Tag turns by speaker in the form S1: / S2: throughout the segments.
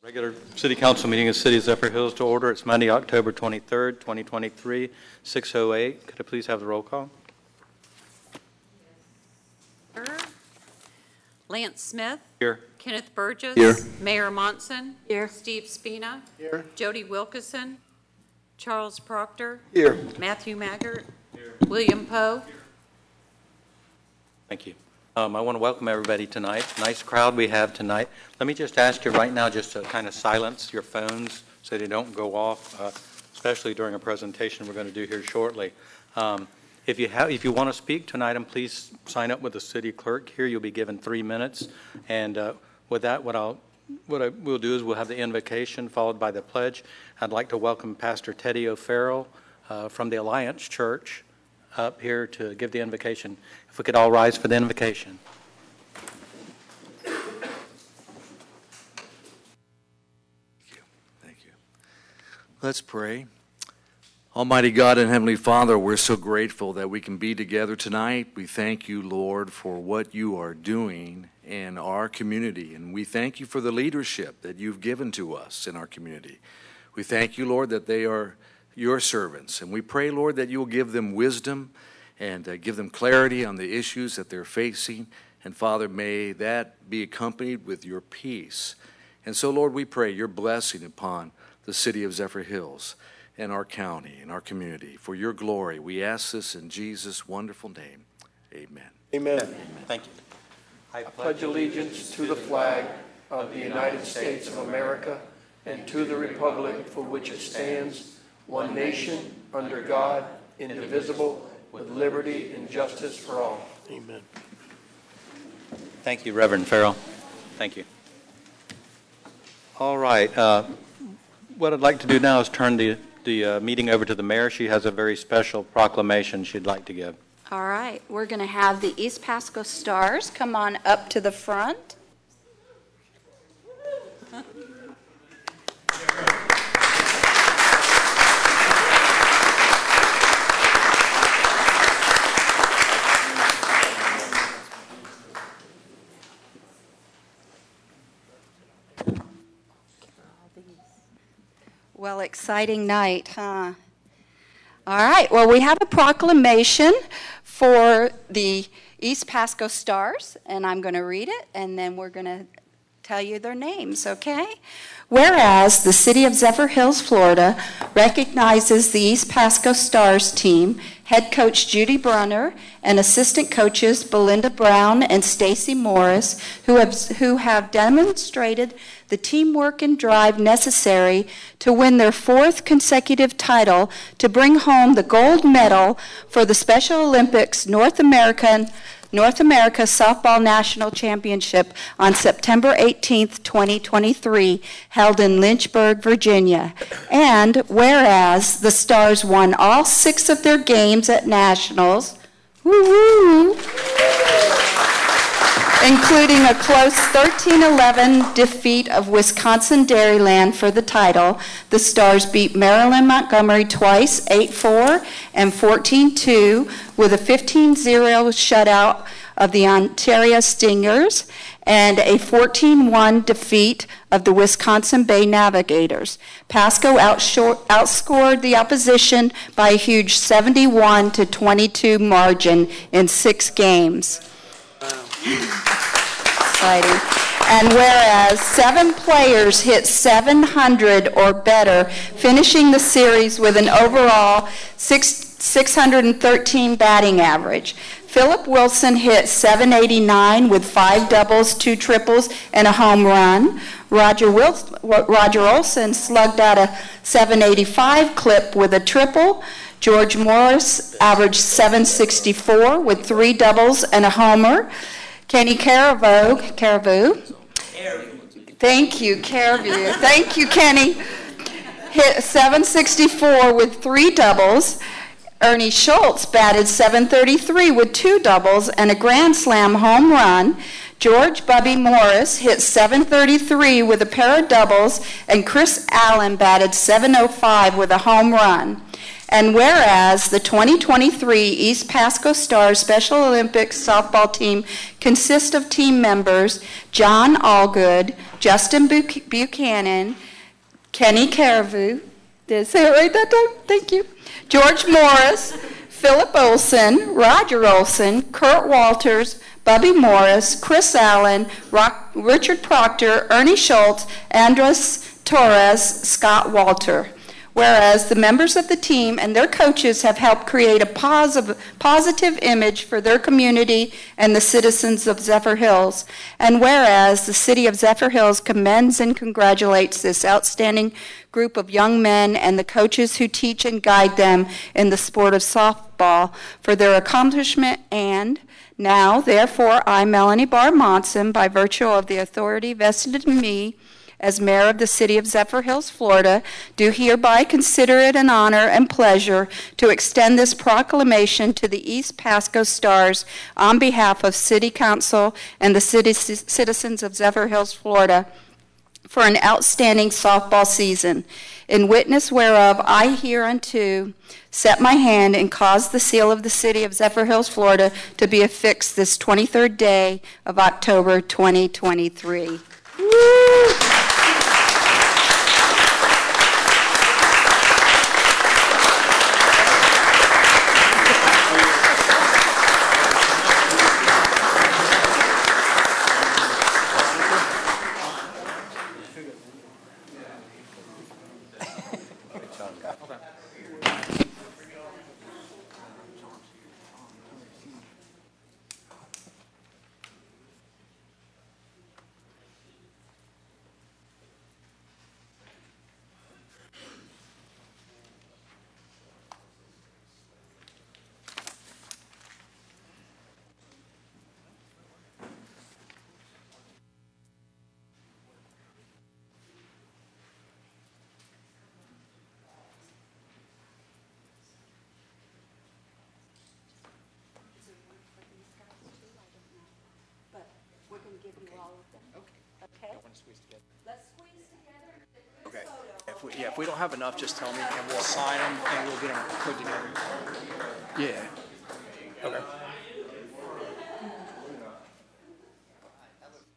S1: Regular City Council meeting of City of Zephyrhills to order. It's Monday, October 23rd, 2023, 6:08. Could I please have the roll call?
S2: Lance Smith.
S1: Here.
S2: Kenneth Burgess.
S3: Here.
S2: Mayor Monson.
S4: Here.
S2: Steve Spina.
S3: Here.
S2: Jody Wilkeson. Charles Proctor.
S3: Here.
S2: Matthew Maggart. William Poe.
S1: Thank you. Um, I want to welcome everybody tonight. Nice crowd we have tonight. Let me just ask you right now just to kind of silence your phones so they don't go off, uh, especially during a presentation we're going to do here shortly. Um, If you have, if you want to speak tonight, an item, please sign up with the city clerk here. You'll be given three minutes. And uh, with that, what I'll, what I will do is we'll have the invocation followed by the pledge. I'd like to welcome Pastor Teddy O'Farrell uh, from the Alliance Church up here to give the invocation. If we could all rise for the invocation.
S3: Thank you. Thank you. Let's pray. Almighty God and Heavenly Father, we're so grateful that we can be together tonight. We thank you, Lord, for what you are doing in our community. And we thank you for the leadership that you've given to us in our community. We thank you, Lord, that they are your servants. And we pray, Lord, that you will give them wisdom and uh, give them clarity on the issues that they're facing. And Father, may that be accompanied with your peace. And so, Lord, we pray your blessing upon the city of Zephyrhills and our county and our community. For your glory, we ask this in Jesus' wonderful name. Amen.
S5: Amen.
S1: Thank you.
S5: I pledge allegiance to the flag of the United States of America and to the republic for which it stands, one nation, under God, indivisible, with liberty and justice for all. Amen.
S1: Thank you, Reverend Farrell. Thank you. All right. uh, What I'd like to do now is turn the, the uh, meeting over to the mayor. She has a very special proclamation she'd like to give.
S4: All right, we're going to have the East Pasco Stars come on up to the front. Well, exciting night, huh? All right, well, we have a proclamation for the East Pasco Stars, and I'm going to read it, and then we're going to tell you their names, okay? Whereas the City of Zephyrhills, Florida recognizes the East Pasco Stars team, head coach Judy Brunner, and assistant coaches Belinda Brown and Stacy Morris, who have, who have demonstrated the teamwork and drive necessary to win their fourth consecutive title to bring home the gold medal for the Special Olympics North American North America Softball National Championship on September 18, 2023, held in Lynchburg, Virginia. And whereas the Stars won all six of their games at Nationals, woo including a close 13-11 defeat of Wisconsin Dairyland for the title. The Stars beat Maryland Montgomery twice, 8-4 and 14-2, with a 15-0 shutout of the Ontario Stingers and a 14-1 defeat of the Wisconsin Bay Navigators. Pasco outscored the opposition by a huge 71 to 22 margin in six games. Exciting. And whereas seven players hit 700 or better, finishing the series with an overall six, 613 batting average. Philip Wilson hit 789 with five doubles, two triples, and a home run. Roger, Wilson, Roger Olson slugged out a 785 clip with a triple. George Morris averaged 764 with three doubles and a homer. Kenny Caravo, Caravo. Thank you, Caravo. Thank you, Kenny. Hit 764 with three doubles. Ernie Schultz batted 733 with two doubles and a grand slam home run. George Bubby Morris hit 733 with a pair of doubles, and Chris Allen batted 705 with a home run. And whereas the 2023 East Pasco Stars Special Olympics softball team consists of team members John Allgood, Justin Buch- Buchanan, Kenny Caravu, did I say it right that time? Thank you. George Morris, Philip Olson, Roger Olson, Kurt Walters, Bubby Morris, Chris Allen, Rock- Richard Proctor, Ernie Schultz, Andres Torres, Scott Walter. Whereas the members of the team and their coaches have helped create a positive, positive image for their community and the citizens of Zephyrhills. And whereas the city of Zephyrhills commends and congratulates this outstanding group of young men and the coaches who teach and guide them in the sport of softball for their accomplishment and now, therefore, I, Melanie Barr Monson, by virtue of the authority vested in me as mayor of the city of Zephyrhills, Florida, do hereby consider it an honor and pleasure to extend this proclamation to the East Pasco Stars on behalf of City Council and the city citizens of Zephyrhills, Florida, for an outstanding softball season. In witness whereof, I hereunto set my hand and cause the seal of the city of Zephyrhills, Florida, to be affixed this 23rd day of October 2023. But give you all of them. Okay. Okay. Let's squeeze together.
S6: Okay. If we, yeah, if we don't have enough, just tell me and we'll sign them and we'll get them put together. Yeah. Okay.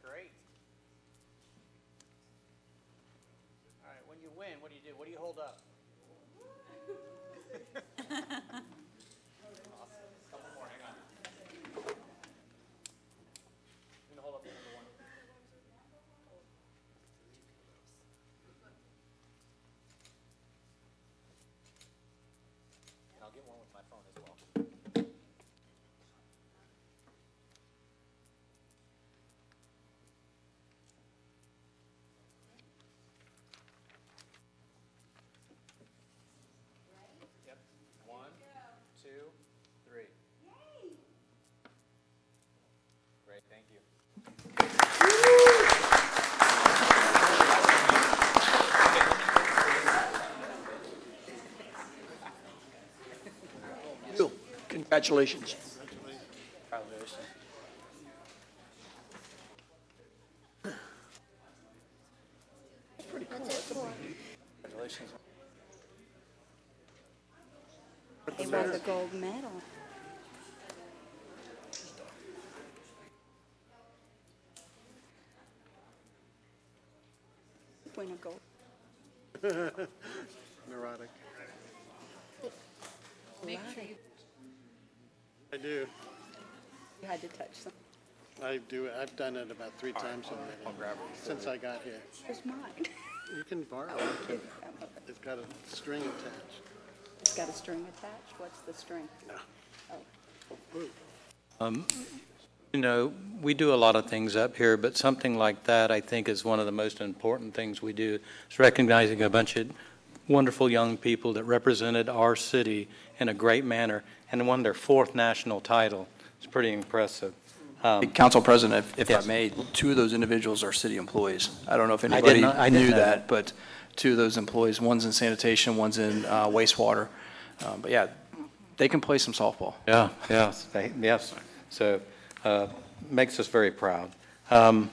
S6: Great. All right, when you win, what do you do? What do you hold up? Couple more, hang on. I'm gonna hold up the number one. And I'll get one with my phone as well. Yep. One, two, three. Great, thank you.
S5: You. Congratulations.
S6: Congratulations. Congratulations.
S4: They won the gold medal. Win a gold.
S7: neurotic.
S2: Make sure you
S7: I do.
S4: You had to touch some.
S7: I do. I've done it about three times already. Since I got here.
S4: Here's mine.
S7: You can borrow it. It's got a string attached.
S4: It's got a string attached. What's the string? Oh.
S1: Um You know, we do a lot of things up here, but something like that, I think, is one of the most important things we do, is recognizing a bunch of wonderful young people that represented our city in a great manner and won their fourth national title. It's pretty impressive. Um,
S6: Council President, if- if I may, two of those individuals are city employees. I don't know if
S1: did
S6: anybody
S1: not- I
S6: knew
S1: that.
S6: that, but two of those employees, one's in sanitation, one's in uh, wastewater. Um, But yeah, they can play some softball.
S1: Yeah, yes, they- yes. So, uh, makes us very proud. Um,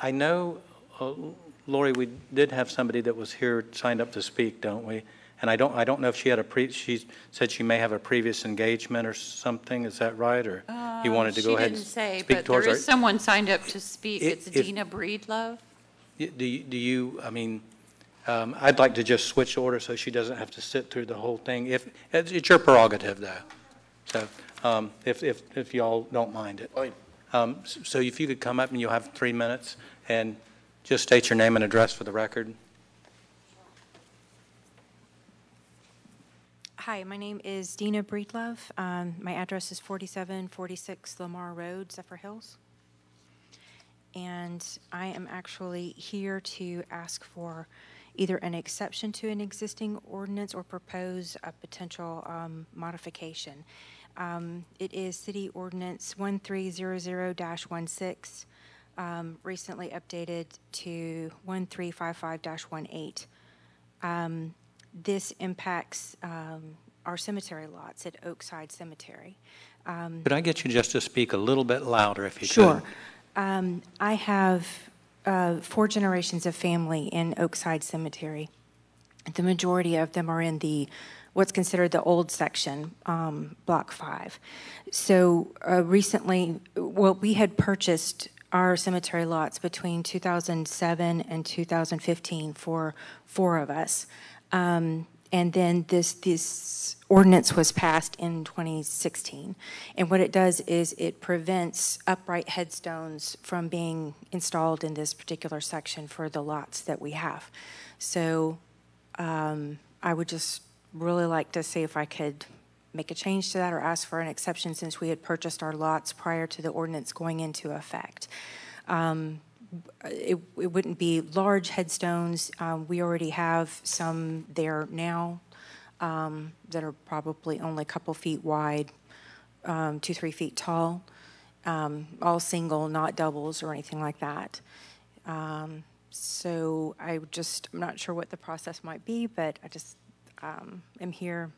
S1: I know, uh, Lori, we did have somebody that was here signed up to speak, don't we? And I don't, I don't know if she had a pre, she said she may have a previous engagement or something, is that right? Or you wanted to go ahead and
S2: She didn't say,
S1: speak
S2: but
S1: towards
S2: there
S1: our-
S2: is someone signed up to speak.
S1: If-
S2: It's
S1: if-
S2: Dina Breedlove.
S1: Y- Do you, do you, I mean, um, I'd like to just switch order so she doesn't have to sit through the whole thing. If, it's it's your prerogative, though. So um, if, if, if y'all don't mind it.
S5: Fine.
S1: Um, s- So if you could come up and you'll have three minutes and just state your name and address for the record.
S8: Hi, my name is Dina Breedlove. Um, My address is 4746 Lamar Road, Zephyrhills. And I am actually here to ask for either an exception to an existing ordinance or propose a potential um, modification. Um, It is City Ordinance 1300-16, um, recently updated to 1355-18. Um, This impacts um, our cemetery lots at Oakside Cemetery.
S1: Could I get you just to speak a little bit louder if you could?
S8: Sure. Um, I have uh, four generations of family in Oakside Cemetery. The majority of them are in the, what's considered the old section, um, Block 5. So uh, recently, well, we had purchased our cemetery lots between 2007 and 2015 for four of us. Um, And then this, this ordinance was passed in 2016. And what it does is it prevents upright headstones from being installed in this particular section for the lots that we have. So um, I would just really like to see if I could make a change to that or ask for an exception since we had purchased our lots prior to the ordinance going into effect. Um, It, it wouldn't be large headstones. Um, We already have some there now um, that are probably only a couple feet wide, um, two, three feet tall, um, all single, not doubles or anything like that. Um, So I just, I'm not sure what the process might be, but I just um, am here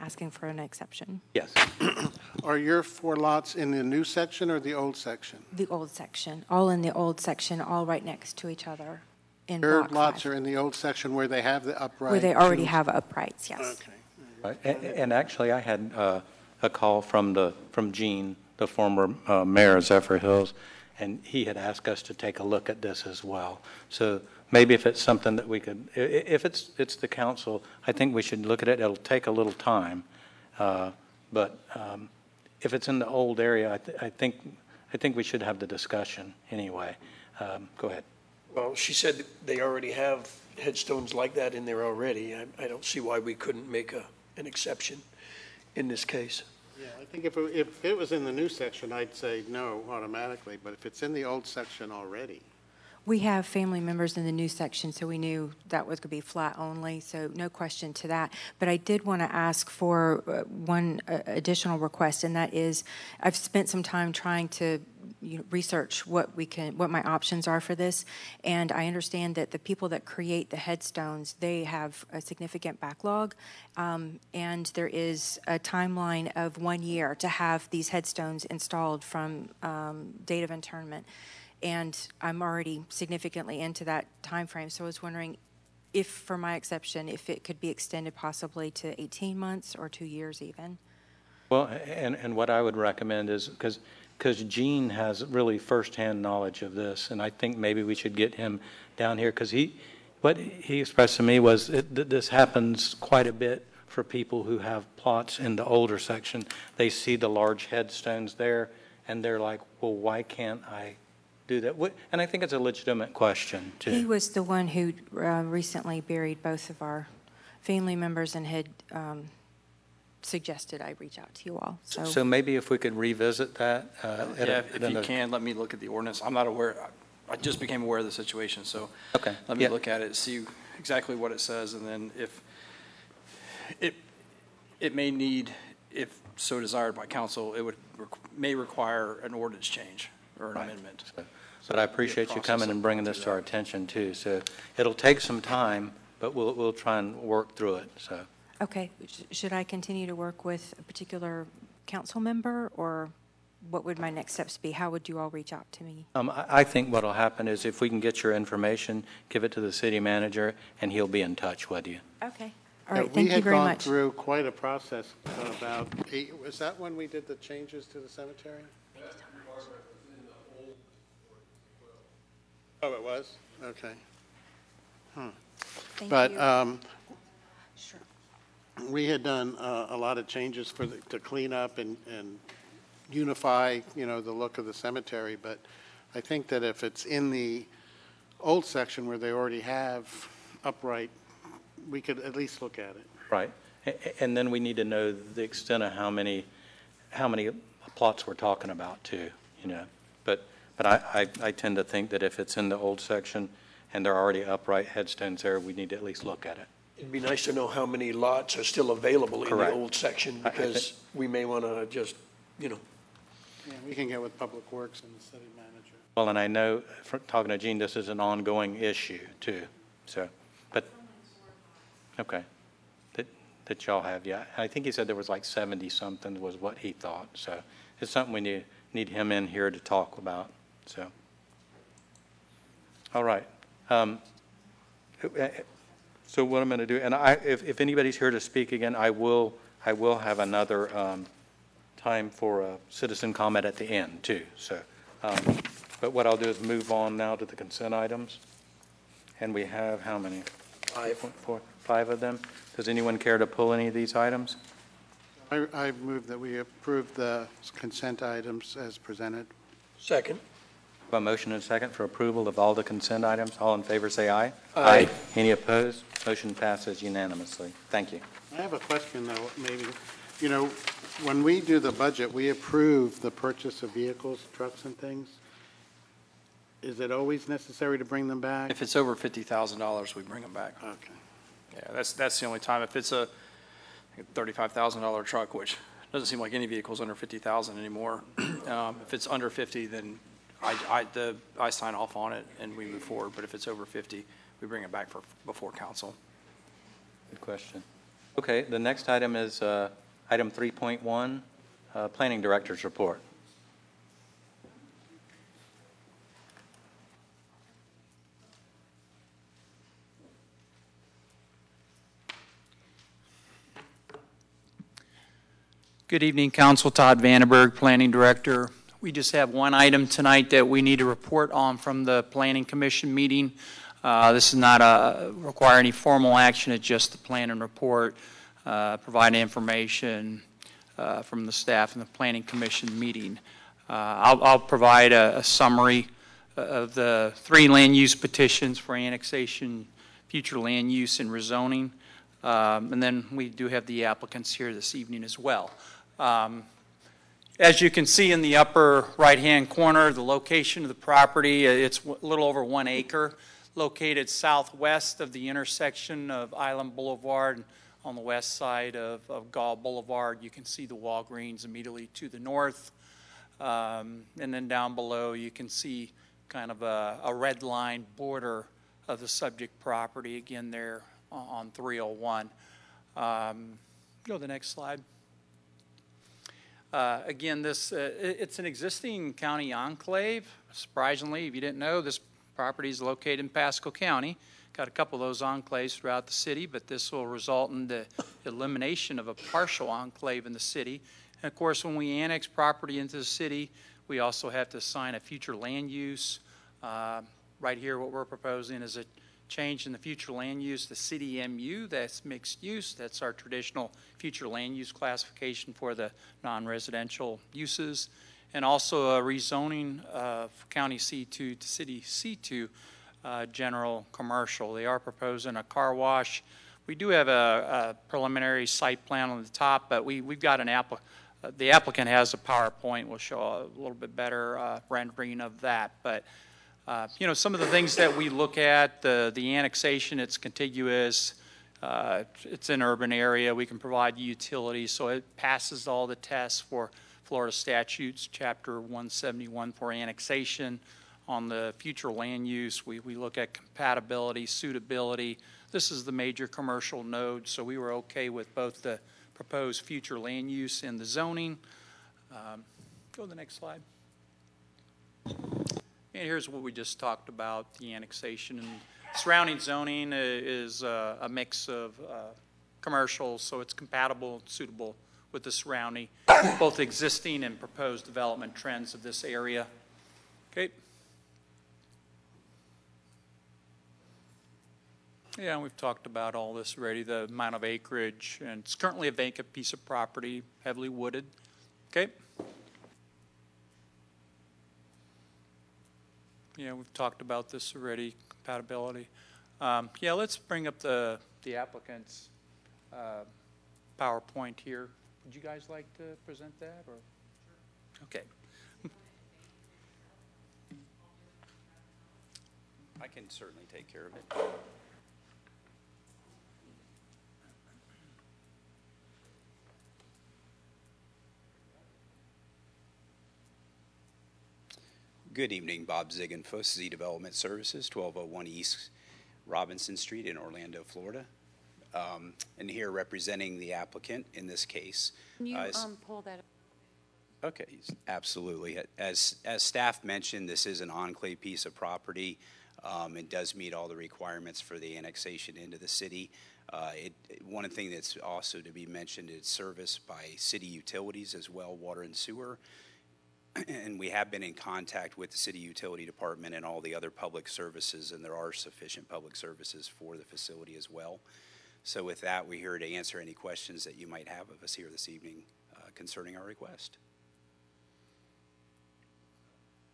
S8: asking for an exception.
S1: Yes.
S7: Are your four lots in the new section or the old section?
S8: The old section, all in the old section, all right next to each other in
S7: Your
S8: Block
S7: lots
S8: 5.
S7: are in the old section where they have the upright?
S8: Where they already
S7: tombs?
S8: have uprights, yes.
S7: Okay.
S1: Right. A- And actually, I had uh, a call from the, from Gene, the former uh, mayor of Zephyrhills, and he had asked us to take a look at this as well. So maybe if it's something that we could, i- i- if it's, it's the council, I think we should look at it. It'll take a little time. uh, But um, if it's in the old area, I thi- I think, I think we should have the discussion anyway. Um, Go ahead.
S5: Well, she said they already have headstones like that in there already. I, I don't see why we couldn't make a, an exception in this case.
S7: Yeah, I think if, it- if it was in the new section, I'd say no automatically, but if it's in the old section already,
S8: We have family members in the new section, so we knew that was going to be flat only, so no question to that. But I did want to ask for uh, one uh, additional request, and that is, I've spent some time trying to research what we can, what my options are for this, and I understand that the people that create the headstones, they have a significant backlog, um, and there is a timeline of one year to have these headstones installed from um, date of internment and I'm already significantly into that time frame. So I was wondering if, for my exception, if it could be extended possibly to 18 months or two years even.
S1: Well, and, and what I would recommend is, because, because Gene has really firsthand knowledge of this, and I think maybe we should get him down here, because he, what he expressed to me was that that this happens quite a bit for people who have plots in the older section. They see the large headstones there, and they're like, well, why can't I do that? What- And I think it's a legitimate question, too.
S8: He was the one who uh, recently buried both of our family members and had um, suggested I reach out to you all. So
S1: So maybe if we could revisit that. uh, at a-
S6: Yeah,
S1: at
S6: if you can, let me look at the ordinance. I'm not aware, I- I just became aware of the situation, so.
S1: Okay,
S6: Let me
S1: yeah.
S6: look at it, see exactly what it says, and then if, it, it may need, if so desired by council, it would, may require an ordinance change or an
S1: Right.
S6: amendment.
S1: But I appreciate you coming and bringing this to our attention, too. So it'll take some time, but we'll, we'll try and work through it, so.
S8: Okay, sh- should I continue to work with a particular council member, or what would my next steps be? How would you all reach out to me?
S1: Um, I, I think what'll happen is if we can get your information, give it to the city manager, and he'll be in touch with you.
S8: Okay. All right,
S7: Yeah,
S8: right, thank you very
S7: We had
S8: much.
S7: gone through quite a process about eight, was that when we did the changes to the cemetery? Oh, it was? Okay.
S8: Thank
S7: But
S8: you.
S7: um,
S8: Sure.
S7: we had done uh, a lot of changes for, the- to clean up and, and unify, you know, the look of the cemetery, but I think that if it's in the old section where they already have upright, we could at least look at it.
S1: Right. A- a- And then we need to know the extent of how many, how many plots we're talking about too, you know? But, but I, I I tend to think that if it's in the old section and there are already upright headstones there, we need to at least look at it.
S5: It'd be nice to know how many lots are still available in the
S1: Correct.
S5: old section,
S1: I- I
S5: because we may want to just, you know,
S7: Yeah, we can get with Public Works and the city manager.
S1: Well, and I know, from talking to Gene, this is an ongoing issue too, so, but, okay. That, that y'all have, yeah. I think he said there was like 70-something was what he thought, so it's something we need, need him in here to talk about, so. All right. Um, So what I'm going to do, and I, if, if anybody's here to speak again, I will, I will have another um, time for a citizen comment at the end too, so. um, But what I'll do is move on now to the consent items. And we have how many?
S5: Five.
S1: Four, five of them. Does anyone care to pull any of these items?
S7: I, I move that we approve the consent items as presented.
S5: second.
S1: A motion and a second for approval of all the consent items. All in favor, say aye.
S5: Aye.
S1: Any opposed? Motion passes unanimously. Thank you.
S7: I have a question, though, maybe. You know, when we do the budget, we approve the purchase of vehicles, trucks and things. Is it always necessary to bring them back?
S6: If it's over $50,000, we bring them back.
S7: Okay.
S6: Yeah, that's, that's the only time. If it's a $35,000 truck, which doesn't seem like any vehicle's under 50,000 anymore, um, if it's under 50, then I, I, the, I sign off on it and we move forward. But if it's over 50, we bring it back for, before council.
S1: Good question. Okay, the next item is uh, item 3.1, uh, Planning Director's Report.
S9: Good evening, Council. Todd Vandenberg, Planning Director. We just have one item tonight that we need to report on from the Planning Commission meeting. Uh, This is not a, require any formal action, it's just the plan and report, uh, providing information uh, from the staff in the Planning Commission meeting. Uh, I'll, I'll provide a a summary of the three land use petitions for annexation, future land use, and rezoning. Um, And then we do have the applicants here this evening as well. Um, As you can see in the upper right-hand corner, the location of the property, uh, it's a little over one acre, located southwest of the intersection of Island Boulevard on the west side of of Gall Boulevard. You can see the Walgreens immediately to the north. Um, And then down below, you can see kind of a, a red line border of the subject property, again there o- on 301. Um, Go to the next slide. Uh, Again, this uh, it's an existing county enclave. Surprisingly, if you didn't know, this property is located in Pasco County. Got a couple of those enclaves throughout the city, but this will result in the elimination of a partial enclave in the city. And of course, when we annex property into the city, we also have to assign a future land use. Uh, Right here, what we're proposing is a change in the future land use, the CDMU, that's mixed use. That's our traditional future land use classification for the non-residential uses. And also a rezoning of county C2 to city C2, uh, general commercial. They are proposing a car wash. We do have a a preliminary site plan on the top, but we, we've got an app, uh, the applicant has a PowerPoint, we'll show a little bit better uh, rendering of that. But uh, You know, some of the things that we look at, the, the annexation, it's contiguous, uh, it's an urban area, we can provide utilities, so it passes all the tests for Florida statutes, Chapter 171 for annexation. On the future land use, we, we look at compatibility, suitability. This is the major commercial node, so we were okay with both the proposed future land use and the zoning. Um, Go to the next slide. And here's what we just talked about, the annexation. And surrounding zoning is uh, a mix of uh, commercial, so it's compatible, suitable with the surrounding, both existing and proposed development trends of this area. Okay? Yeah, we've talked about all this already, the amount of acreage, and it's currently a vacant piece of property, heavily wooded. Okay? Yeah, we've talked about this already, compatibility. Um, Yeah, let's bring up the, the applicant's uh, PowerPoint here. Would you guys like to present that, or? Okay.
S10: I can certainly take care of it. Good evening, Bob Ziegenfuss, Z Development Services, 1201 East Robinson Street in Orlando, Florida. Um, And here representing the applicant in this case.
S2: Can you
S10: uh, is-
S2: um, pull that up?
S10: Okay, absolutely. As, as staff mentioned, this is an enclave piece of property. Um, It does meet all the requirements for the annexation into the city. Uh, It, one thing that's also to be mentioned, is serviced by city utilities as well, water and sewer. And we have been in contact with the city utility department and all the other public services, and there are sufficient public services for the facility as well. So with that, we're here to answer any questions that you might have of us here this evening uh, concerning our request.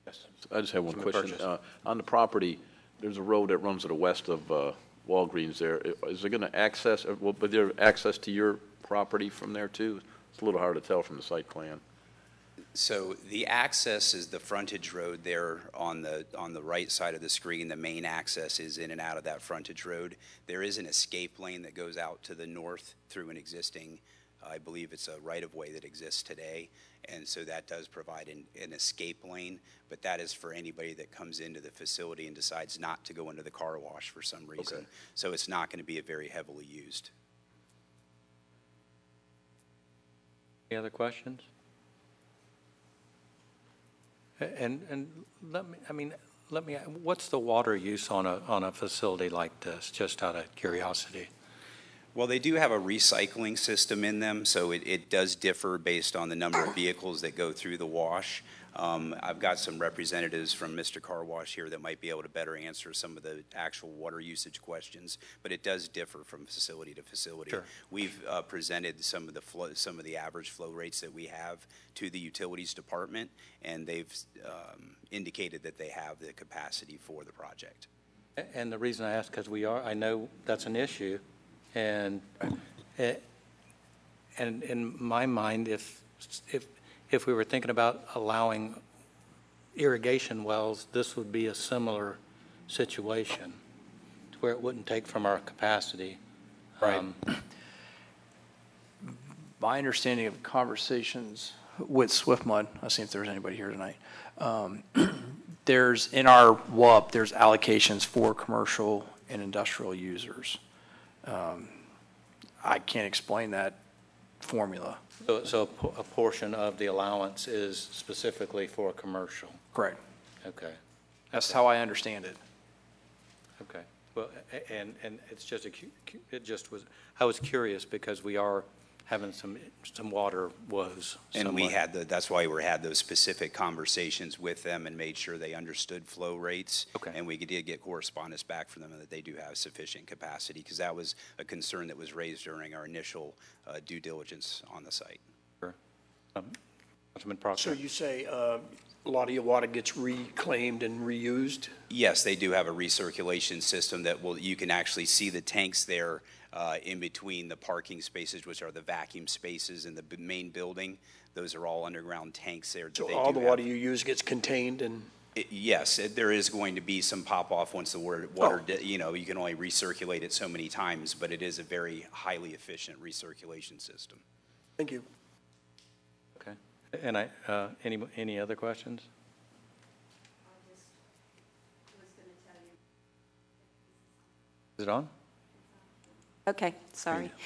S11: Yes, I just have one
S1: From
S11: question. Uh, On the property, there's a road that runs to the west of uh, Walgreens there. Is there. It going to access, uh, will there access to your property from there too? It's a little hard to tell from the site plan.
S10: So the access is the frontage road there on the, on the right side of the screen. The main access is in and out of that frontage road. There is an escape lane that goes out to the north through an existing, I believe it's a right-of-way that exists today. And so that does provide an, an escape lane, but that is for anybody that comes into the facility and decides not to go into the car wash for some reason.
S11: Okay.
S10: So it's not going to be a very heavily used.
S1: Any other questions? And, and let me, I mean, let me, what's the water use on a, on a facility like this, just out of curiosity?
S10: Well, they do have a recycling system in them, so it, it does differ based on the number of vehicles that go through the wash. Um, I've got some representatives from Mr. Car Wash here that might be able to better answer some of the actual water usage questions, but it does differ from facility to facility.
S1: Sure.
S10: We've uh, presented some of the flow, some of the average flow rates that we have to the utilities department, and they've um, indicated that they have the capacity for the project.
S1: And the reason I ask, because we are, I know that's an issue, and, eh, and in my mind, if, if, if we were thinking about allowing irrigation wells, this would be a similar situation, to where it wouldn't take from our capacity.
S6: Right.
S1: Um,
S6: my understanding of conversations with Swiftmud, I'll see if there's anybody here tonight. Um, There's, in our WUP, there's allocations for commercial and industrial users. Um, I can't explain that formula.
S1: So, so a po- a portion of the allowance is specifically for commercial?
S6: Correct.
S1: Okay.
S6: That's how I understand it.
S1: Okay, well, a- and, and it's just a, cu- cu- it just was, I was curious because we are having some, some water woes.
S10: And we
S1: somewhat.
S10: had the, that's why we had those specific conversations with them and made sure they understood flow rates.
S1: Okay.
S10: And we did get correspondence back from them that they do have sufficient capacity, because that was a concern that was raised during our initial uh, due diligence on the site.
S1: Um, Councilman Proctor?
S5: So you say uh, a lot of your water gets reclaimed and reused?
S10: Yes, they do have a recirculation system that will, you can actually see the tanks there uh, in between the parking spaces, which are the vacuum spaces in the b- main building. Those are all underground tanks there. that
S5: So
S10: they
S5: all
S10: do
S5: the
S10: have.
S5: water you use gets contained and,
S10: It- Yes, it- there is going to be some pop-off once the water, water,
S5: Oh.
S10: di- you know, you can only recirculate it so many times, but it is a very highly efficient recirculation system.
S5: thank you.
S1: Okay, and I, uh, any, any other questions? Is it on?
S4: Okay, sorry.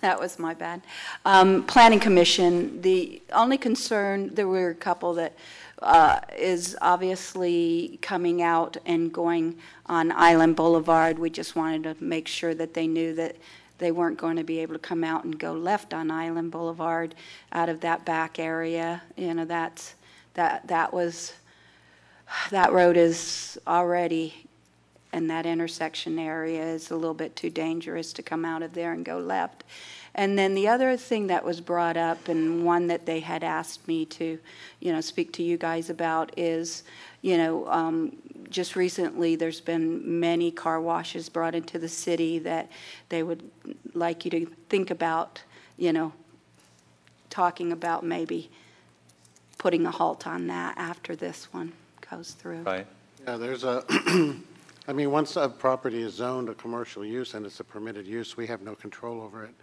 S4: That was my bad. Um, Planning Commission, the only concern, there were a couple that uh, is obviously coming out and going on Island Boulevard. We just wanted to make sure that they knew that they weren't going to be able to come out and go left on Island Boulevard out of that back area. You know, that's, that, that was, that road is already and that intersection area is a little bit too dangerous to come out of there and go left. And then the other thing that was brought up, and one that they had asked me to, you know, speak to you guys about is, you know, um, just recently, there's been many car washes brought into the city that they would like you to think about, you know, talking about maybe putting a halt on that after this one goes through.
S1: Right.
S7: Yeah, there's a, I mean, once a property is zoned a commercial use and it's a permitted use, we have no control over it.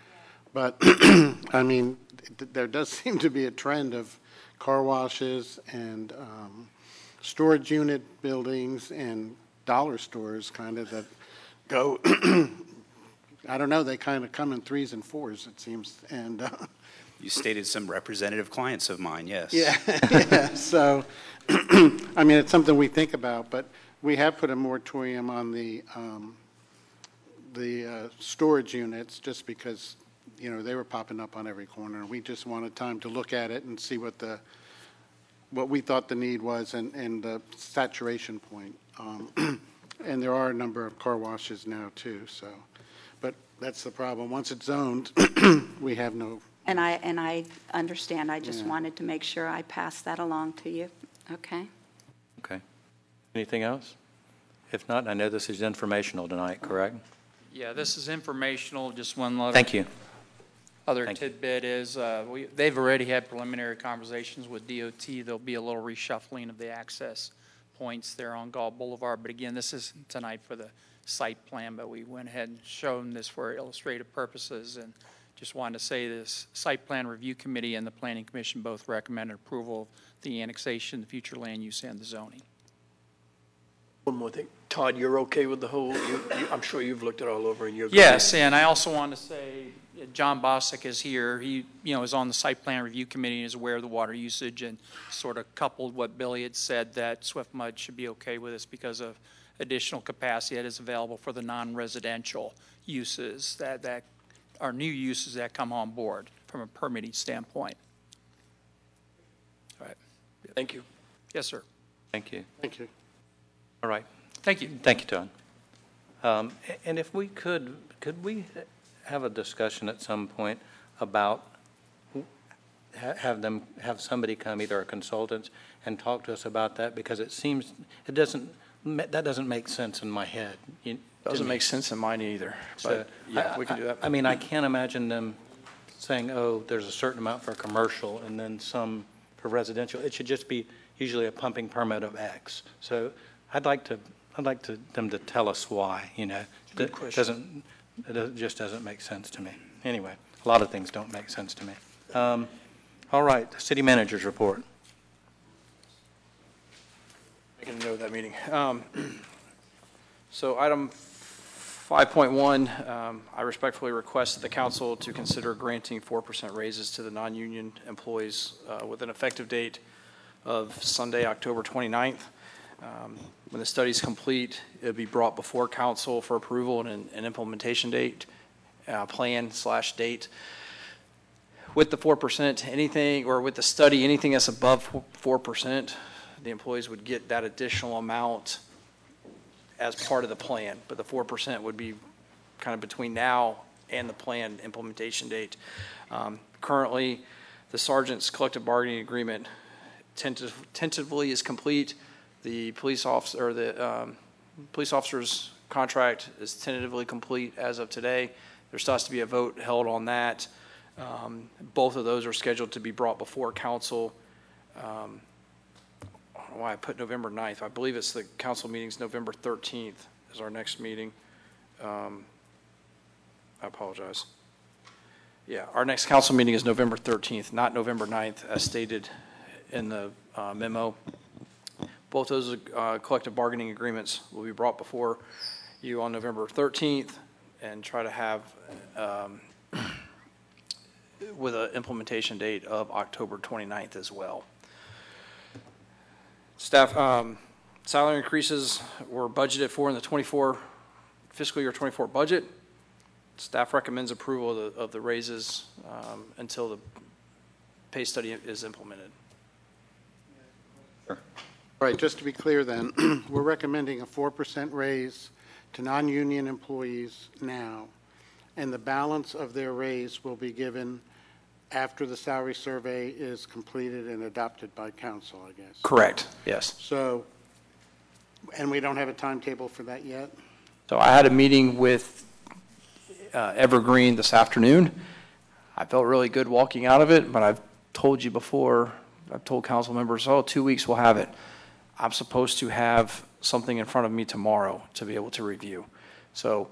S7: But, I mean, th- there does seem to be a trend of car washes and um, storage unit buildings and dollar stores kind of that go, I don't know, they kind of come in threes and fours, it seems, and, uh,
S10: You stated some representative clients of mine, yes.
S7: Yeah, yeah, so, I mean, it's something we think about, but we have put a moratorium on the, um, the uh, storage units, just because, you know, they were popping up on every corner. We just wanted time to look at it and see what the, what we thought the need was and, and the saturation point. Um, And there are a number of car washes now, too, so, but that's the problem. Once it's zoned, we have no
S4: And I, and I understand, I just
S7: Yeah.
S4: wanted to make sure I passed that along to you, okay?
S1: Okay. Anything else? If not, I know this is informational tonight, correct?
S9: Yeah, this is informational, just one other.
S1: Thank you.
S9: Other
S1: Thank you.
S9: tidbit is, uh, we, they've already had preliminary conversations with DOT. There'll be a little reshuffling of the access points there on Gall Boulevard. But again, this is tonight for the site plan, but we went ahead and shown this for illustrative purposes. And just wanted to say this site plan review committee and the planning commission both recommended approval of the annexation, the future land use, and the zoning.
S5: One more thing. Todd, you're okay with the whole, you, you, I'm sure you've looked it all over and you're. good.
S9: Yes, and I also want to say, uh, John Bostic is here. He, you know, is on the site plan review committee and is aware of the water usage and sort of coupled what Billy had said that Swift Mud should be okay with this because of additional capacity that is available for the non-residential uses that, that are new uses that come on board from a permitting standpoint. All right.
S5: Thank you.
S9: Yes, sir.
S1: Thank you.
S7: Thank you.
S1: All right.
S9: Thank you.
S1: Thank you, Todd. Um, And if we could, could we have a discussion at some point about, ha- have them, have somebody come, either a consultant, and talk to us about that? Because it seems, it doesn't, ma- that doesn't make sense in my head. you-
S6: Doesn't make sense in mine either,
S1: So,
S6: but yeah, we can do that.
S1: I I mean, I can't imagine them saying, oh, there's a certain amount for commercial and then some for residential. It should just be usually a pumping permit of X. So I'd like to, I'd like to, them to tell us why, you know.
S5: Good
S1: That
S5: question.
S1: Doesn't, it just doesn't make sense to me. Anyway, a lot of things don't make sense to me. Um, All right, city manager's report.
S6: Making a note of that meeting. Um, So item 5.1, um, I respectfully request that the council to consider granting 4% raises to the non-union employees uh, with an effective date of Sunday, October 29th. Um, When the study is complete, it'll be brought before council for approval and an an implementation date, uh, plan slash date. With the 4%, anything, or with the study, anything that's above 4%, the employees would get that additional amount as part of the plan, but the 4% would be kind of between now and the planned implementation date. Um, Currently, the sergeant's collective bargaining agreement tentative- tentatively is complete. The police officer, or the um, police officer's contract is tentatively complete as of today. There still has to be a vote held on that. Um, Both of those are scheduled to be brought before council. um, I don't know why I put November 9th. I believe it's the council meeting's November 13th is our next meeting. Um, I apologize. Yeah, our next council meeting is November 13th, not November 9th, as stated in the uh, memo. Both those uh, collective bargaining agreements will be brought before you on November 13th and try to have, um, with an implementation date of October 29th as well. Staff, um, salary increases were budgeted for in the 24 fiscal year 24 budget. Staff recommends approval of the, of the raises um, until the pay study is implemented.
S7: Right, just to be clear then, we're recommending a 4% raise to non-union employees now, and the balance of their raise will be given after the salary survey is completed and adopted by council, I guess.
S6: Correct, yes.
S7: So, and we don't have a timetable for that yet?
S6: So I had a meeting with uh, Evergreen this afternoon. I felt really good walking out of it, but I've told you before, I've told council members, oh, two weeks we'll have it. I'm supposed to have something in front of me tomorrow to be able to review. So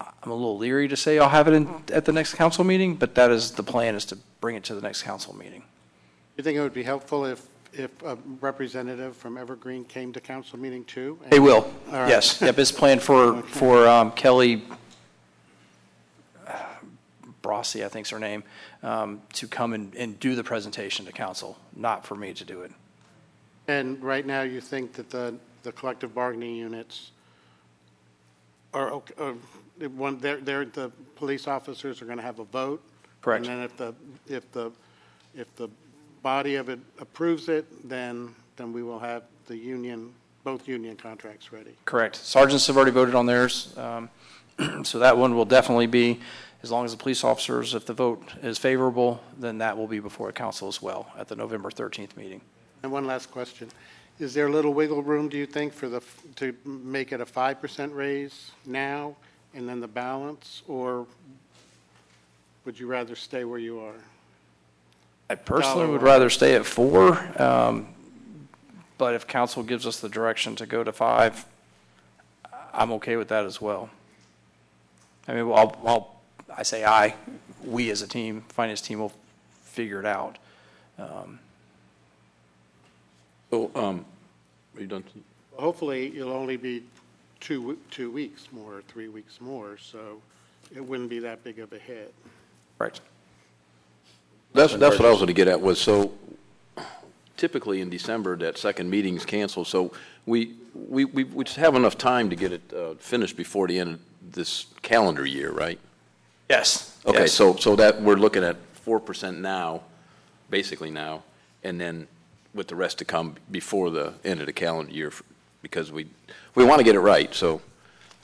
S6: I'm a little leery to say I'll have it in, at the next council meeting, but that is, the plan is to bring it to the next council meeting.
S7: You think it would be helpful if, if a representative from Evergreen came to council meeting too?
S6: They will,
S7: All right.
S6: yes. Yep, it's planned for, for um, Kelly uh, Brossi, I think's her name, um, to come and, and do the presentation to council, not for me to do it.
S7: And right now, you think that the, the collective bargaining units are, ok- uh, the one, they're, they're, the police officers are going to have a vote?
S6: Correct.
S7: And then if the, if the, if the body of it approves it, then, then we will have the union, both union contracts ready.
S6: Correct. Sergeants have already voted on theirs, um, so that one will definitely be, as long as the police officers, if the vote is favorable, then that will be before council as well at the November 13th meeting.
S7: And one last question. Is there a little wiggle room, do you think, for the, f- to make it a 5% raise now and then the balance? Or would you rather stay where you are?
S6: I personally would rather stay at four, um, but if council gives us the direction to go to five, I'm okay with that as well. I mean, I'll, I'll, I say I, we as a team, finance team will figure it out. Um,
S11: So, um, are you done?
S7: Hopefully, it'll only be two, two weeks more, three weeks more, so it wouldn't be that big of a hit.
S6: Right.
S11: That's, that's what I was going to get at, was so typically in December, that second meeting's canceled, so we, we, we we just have enough time to get it uh, finished before the end of this calendar year, right?
S6: Yes.
S11: Okay,
S6: yes.
S11: so, so that, we're looking at four percent now, basically now, and then with the rest to come before the end of the calendar year, because we, we want to get it right, so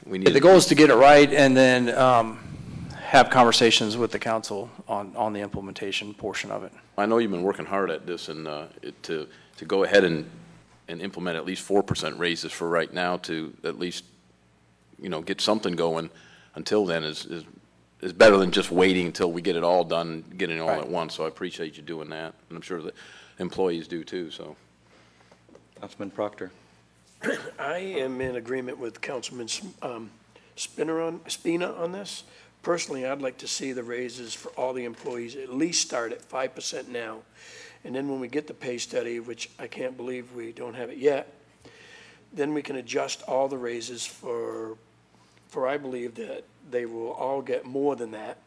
S11: we need.
S6: The goal is to get it right and then um, have conversations with the council on, on the implementation portion of it.
S11: I know you've been working hard at this and uh, it- to, to go ahead and, and implement at least four percent raises for right now to at least, you know, get something going until then is, is, is better than just waiting until we get it all done, getting it all
S6: Right.
S11: at once. So I appreciate you doing that. And I'm sure the employees do too, so.
S1: Councilman Proctor.
S5: I am in agreement with Councilman um, Spinner on, Spina on this. Personally, I'd like to see the raises for all the employees at least start at five percent now. And then when we get the pay study, which I can't believe we don't have it yet, then we can adjust all the raises for, for I believe that they will all get more than that.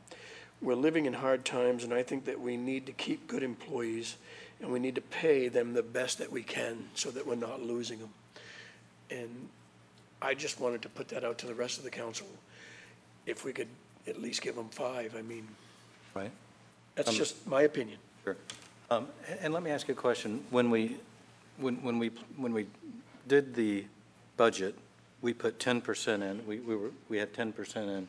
S5: We're living in hard times, and I think that we need to keep good employees, and we need to pay them the best that we can so that we're not losing them. And I just wanted to put that out to the rest of the council. If we could at least give them five, I mean,
S1: Right.
S5: that's
S1: Um,
S5: just my opinion.
S1: Sure. Um, a- And let me ask you a question. When we, when, when we, when we did the budget, we put ten percent in, we, we were, we had ten percent in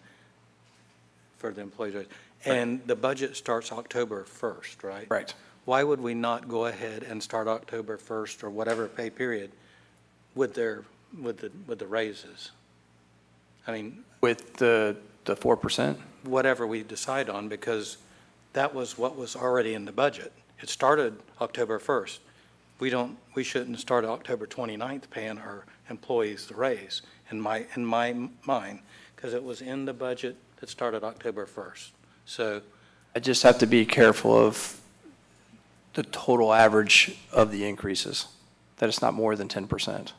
S1: for the employees. And the budget starts October first, right?
S6: Right.
S1: Why would we not go ahead and start October first or whatever pay period with their, with the, with the raises? I mean,
S6: With the, the 4%?
S1: whatever we decide on, because that was what was already in the budget. It started October 1st. We don't, we shouldn't start October 29th paying our employees the raise, in my, in my mind, because it was in the budget that started October 1st. So,
S6: I just have to be careful of the total average of the increases, that it's not more than 10%.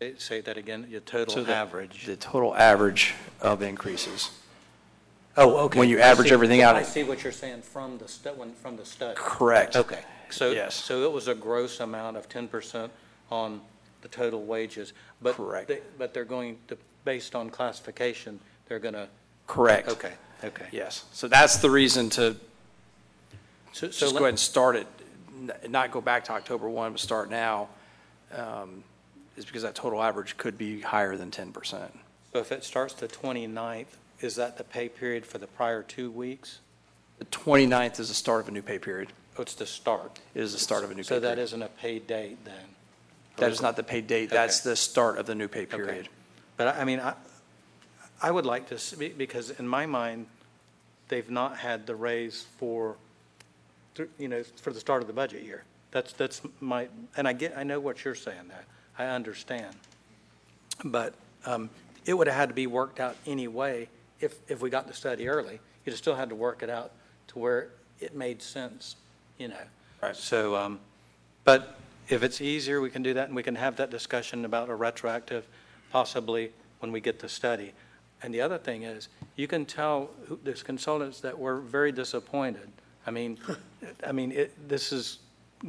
S1: say- say that again, your
S6: So
S1: total
S6: the-
S1: average.
S6: The total average of increases.
S1: Oh, okay.
S6: when you
S1: I
S6: average
S1: see-
S6: everything out-
S1: I see what you're saying from the stu, when- from the study.
S6: Correct.
S1: Okay, so,
S6: Yes.
S1: so it was a gross amount of ten percent on the total wages, but.
S6: Correct.
S1: they- But they're going to, based on classification, they're gonna,
S6: Correct.
S1: okay, okay.
S6: Yes. So that's the reason to
S1: So, so
S6: just go ahead and start it, n- not go back to October 1, but start now, um, is because that total average could be higher than 10%.
S1: So if it starts the 29th, is that the pay period for the prior two weeks?
S6: The 29th is the start of a new pay period.
S1: Oh, it's the start.
S6: It is the start of a new pay period.
S1: So that
S6: period.
S1: isn't a paid date then?
S6: That is not the paid date, that's
S1: Okay.
S6: the start of the new pay
S1: Okay.
S6: period.
S1: But I I mean, I, I would like to, see because in my mind, they've not had the raise for, you know, for the start of the budget year. That's, that's my, and I get, I know what you're saying there. I understand. But um, it would have had to be worked out anyway if, if we got the study early. You'd have still had to work it out to where it made sense, you know?
S6: Right.
S1: So, um, but if it's easier, we can do that, and we can have that discussion about a retroactive possibly when we get the study. And the other thing is, you can tell who- these consultants that we're very disappointed. I mean, I mean, it, this is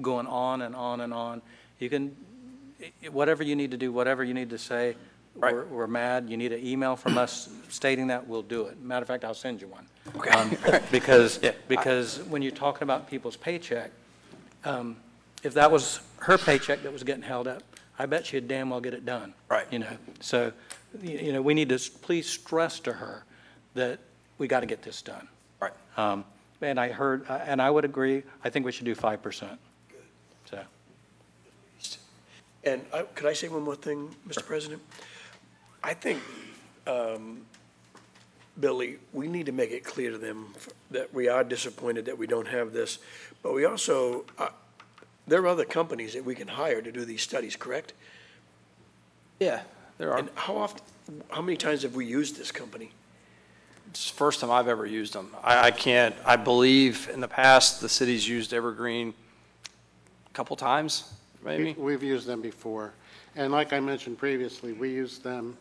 S1: going on and on and on. You can, i- whatever you need to do, whatever you need to say,
S6: Right.
S1: we're, we're mad, you need an email from us stating that, we'll do it. Matter of fact, I'll send you one. Um, Because,
S6: Yeah.
S1: because when you're talking about people's paycheck, um, if that was her paycheck that was getting held up, I bet she'd damn well get it done.
S6: Right.
S1: You know, so, you you know, we need to please stress to her that we got to get this done.
S6: Right.
S1: Um, And I heard, uh, and I would agree, I think we should do 5%. Good. So,
S5: And I- could I say one more thing, Mr. President? I think, um, Billy, we need to make it clear to them that we are disappointed that we don't have this, but we also, uh, there are other companies that we can hire to do these studies, correct?
S6: Yeah, there are.
S5: And how often, how many times have we used this company?
S6: It's the first time I've ever used them. I, I can't, I believe in the past, the city's used Evergreen a couple times, maybe?
S7: We- We've used them before. And like I mentioned previously, we used them,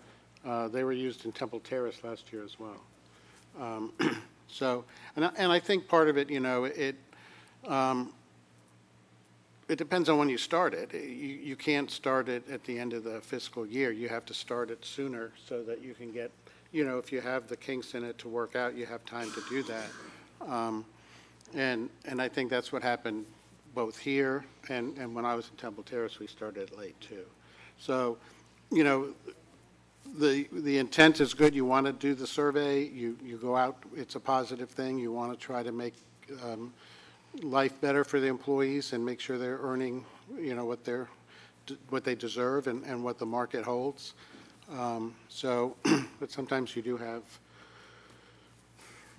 S7: uh, they were used in Temple Terrace last year as well. Um, So, and I, and I think part of it, you know, it, um, it depends on when you start it. You, you can't start it at the end of the fiscal year. You have to start it sooner so that you can get, you know, if you have the kinks in it to work out, you have time to do that. Um, And, and I think that's what happened both here and, and when I was in Temple Terrace, we started late too. So, you know, the, the intent is good. You want to do the survey, you, you go out, it's a positive thing. You want to try to make um, life better for the employees and make sure they're earning, you know, what they're, what they deserve and, and what the market holds. Um, So, but sometimes you do have,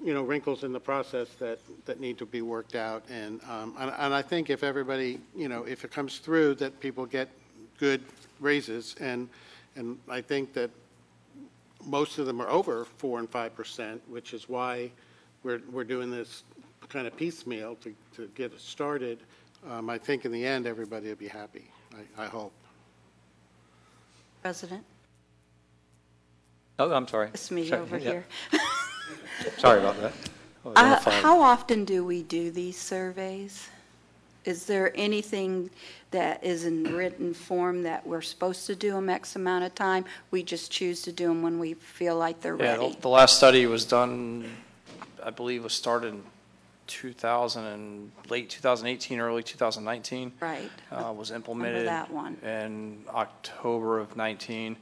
S7: you know, wrinkles in the process that, that need to be worked out. And, um, and, and I think if everybody, you know, if it comes through, that people get good raises, and, and I think that most of them are over four and five percent, which is why we're, we're doing this kind of piecemeal to, to get it started. Um, I think in the end, everybody will be happy, I, I hope.
S4: President,
S1: oh, I'm sorry.
S4: it's me
S1: Sorry,
S4: over
S1: yeah,
S4: here.
S1: Sorry about that. I was on the
S4: Uh. How often do we do these surveys? Is there anything that is in written form that we're supposed to do them X amount of time? We just choose to do them when we feel like they're
S6: Yeah, the-
S4: ready?
S6: the last study was done, I believe, was started in 2000 and, late 2018, early 2019.
S4: Right.
S6: uh, was implemented
S4: that one.
S6: in October of 19.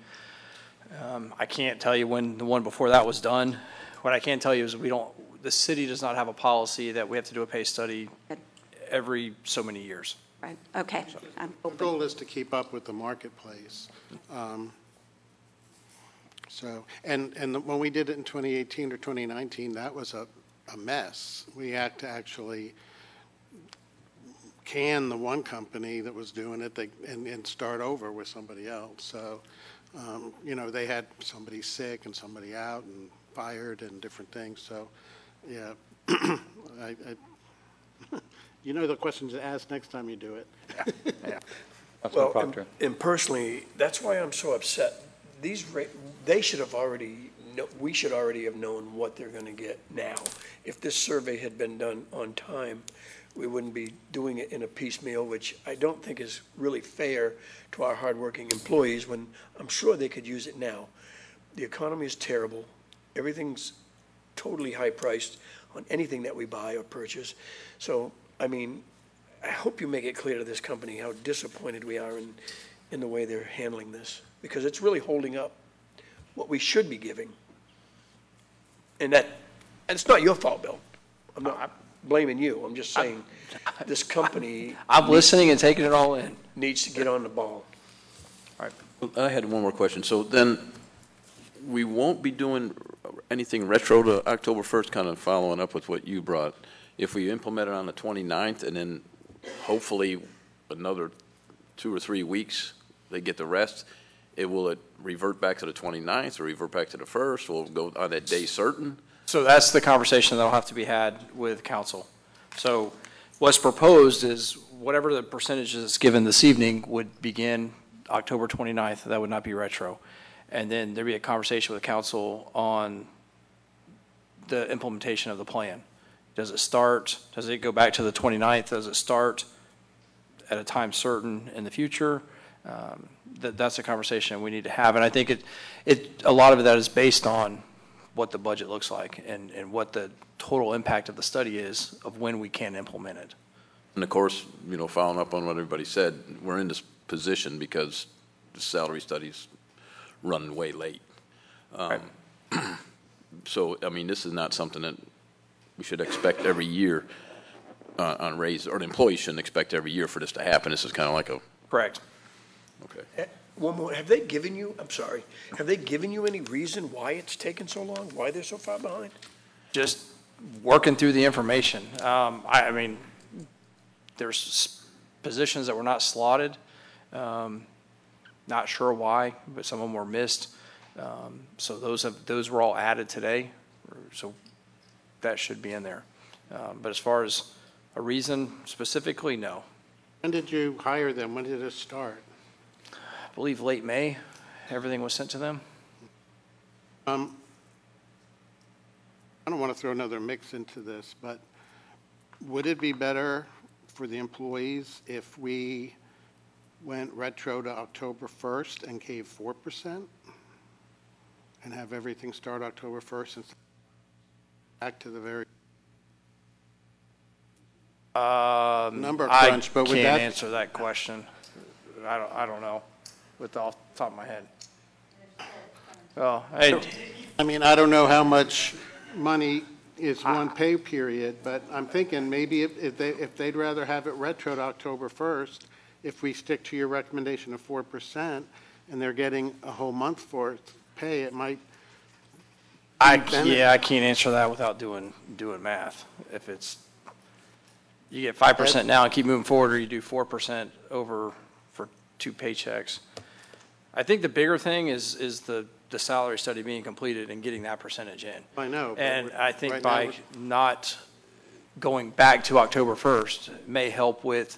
S6: Um, I can't tell you when the one before that was done. What I can tell you is we don't, the city does not have a policy that we have to do a pay study
S4: Good.
S6: every so many years.
S4: Right, okay. I'm
S7: The
S4: hoping.
S7: goal is to keep up with the marketplace. Um, So, and, and when we did it in 2018 or 2019, that was a, a mess. We had to actually can the one company that was doing it they- and, and start over with somebody else. So, um, you know, they had somebody sick and somebody out and fired and different things. So, yeah, I, I, you know the questions to ask next time you do it.
S1: Councilman
S5: Well, and-
S1: Proctor.
S5: And personally, that's why I'm so upset. These, ra- they should have already, kno- we should already have known what they're going to get now. If this survey had been done on time, we wouldn't be doing it in a piecemeal, which I don't think is really fair to our hardworking employees when I'm sure they could use it now. The economy is terrible. Everything's totally high-priced on anything that we buy or purchase. So, I mean, I hope you make it clear to this company how disappointed we are in, in the way they're handling this, because it's really holding up what we should be giving. And that, and it's not your fault, Bill. I'm not blaming you, I'm just saying, this company
S6: I'm listening and taking it all in.
S5: needs to get on the ball. All right.
S11: Well I had one more question. So then, we won't be doing anything retro to October 1st, kind of following up with what you brought. If we implement it on the 29th, and then hopefully another two or three weeks, they get the rest, it will it revert back to the 29th, or revert back to the 1st? Will it go on that day certain?
S6: So that's the conversation that'll have to be had with council. So what's proposed is whatever the percentage is given this evening would begin October 29th. That would not be retro. And then there'd be a conversation with council on the implementation of the plan. Does it start, does it go back to the 29th? Does it start at a time certain in the future? Um, That, that's a conversation we need to have. And I think it, it, a lot of that is based on what the budget looks like and, and what the total impact of the study is of when we can implement it.
S11: And of course, you know, following up on what everybody said, we're in this position because the salary studies run way late. Um, So, I mean, this is not something that we should expect every year uh, on raise, or the employees shouldn't expect every year for this to happen. This is kind of like a,
S6: Correct.
S11: okay.
S5: One more, have they given you, I'm sorry, have they given you any reason why it's taken so long, why they're so far behind?
S6: Just working through the information. Um, I, I mean, there's s- positions that were not slotted. Um, not sure why, but some of them were missed. Um, so those have, those were all added today. So that should be in there. Um, but as far as a reason specifically, no.
S7: When did you hire them? When did it start?
S6: I believe late May, everything was sent to them.
S7: Um, I don't want to throw another mix into this, but would it be better for the employees if we went retro to October 1st and gave 4%? And have everything start October 1st and back to the very,
S6: Um,
S7: Number
S6: I
S7: crunch, but would
S6: can't
S7: that-
S6: answer that question. I don't, I don't know, with the off the top of my head. Well, I,
S7: I mean, I don't know how much money is one pay period, but I'm thinking maybe if, if they, if they'd rather have it retro to October 1st, if we stick to your recommendation of 4%, and they're getting a whole month for pay, it might,
S6: I, yeah, I can't answer that without doing, doing math. If it's, you get five percent now and keep moving forward, or you do four percent over for two paychecks. I think the bigger thing is, is the, the salary study being completed and getting that percentage in.
S7: I know. but
S6: And
S7: we're-
S6: I think
S7: right now
S6: by
S7: we're-
S6: not going back to October 1st may help with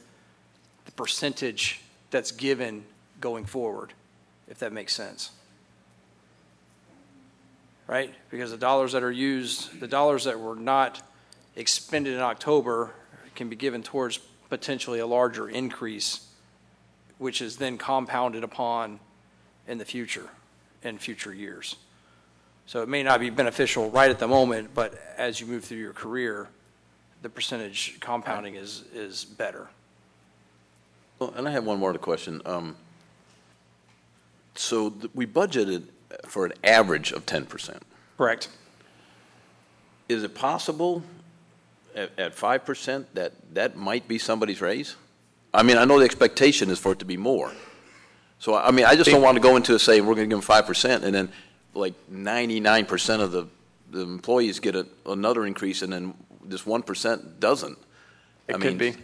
S6: the percentage that's given going forward, if that makes sense. Right? Because the dollars that are used, the dollars that were not expended in October can be given towards potentially a larger increase, which is then compounded upon in the future, in future years. So it may not be beneficial right at the moment, but as you move through your career, the percentage compounding is, is better.
S11: Well, and I have one more question. Um, So th- we budgeted for an average of 10%.
S6: Correct.
S11: Is it possible at, at 5% that that might be somebody's raise? I mean, I know the expectation is for it to be more. So, I mean, I just don't want to go into a say, we're going to give them 5%, and then like 99% of the, the employees get a, another increase, and then this 1% doesn't. I
S6: It could
S11: mean,
S6: be.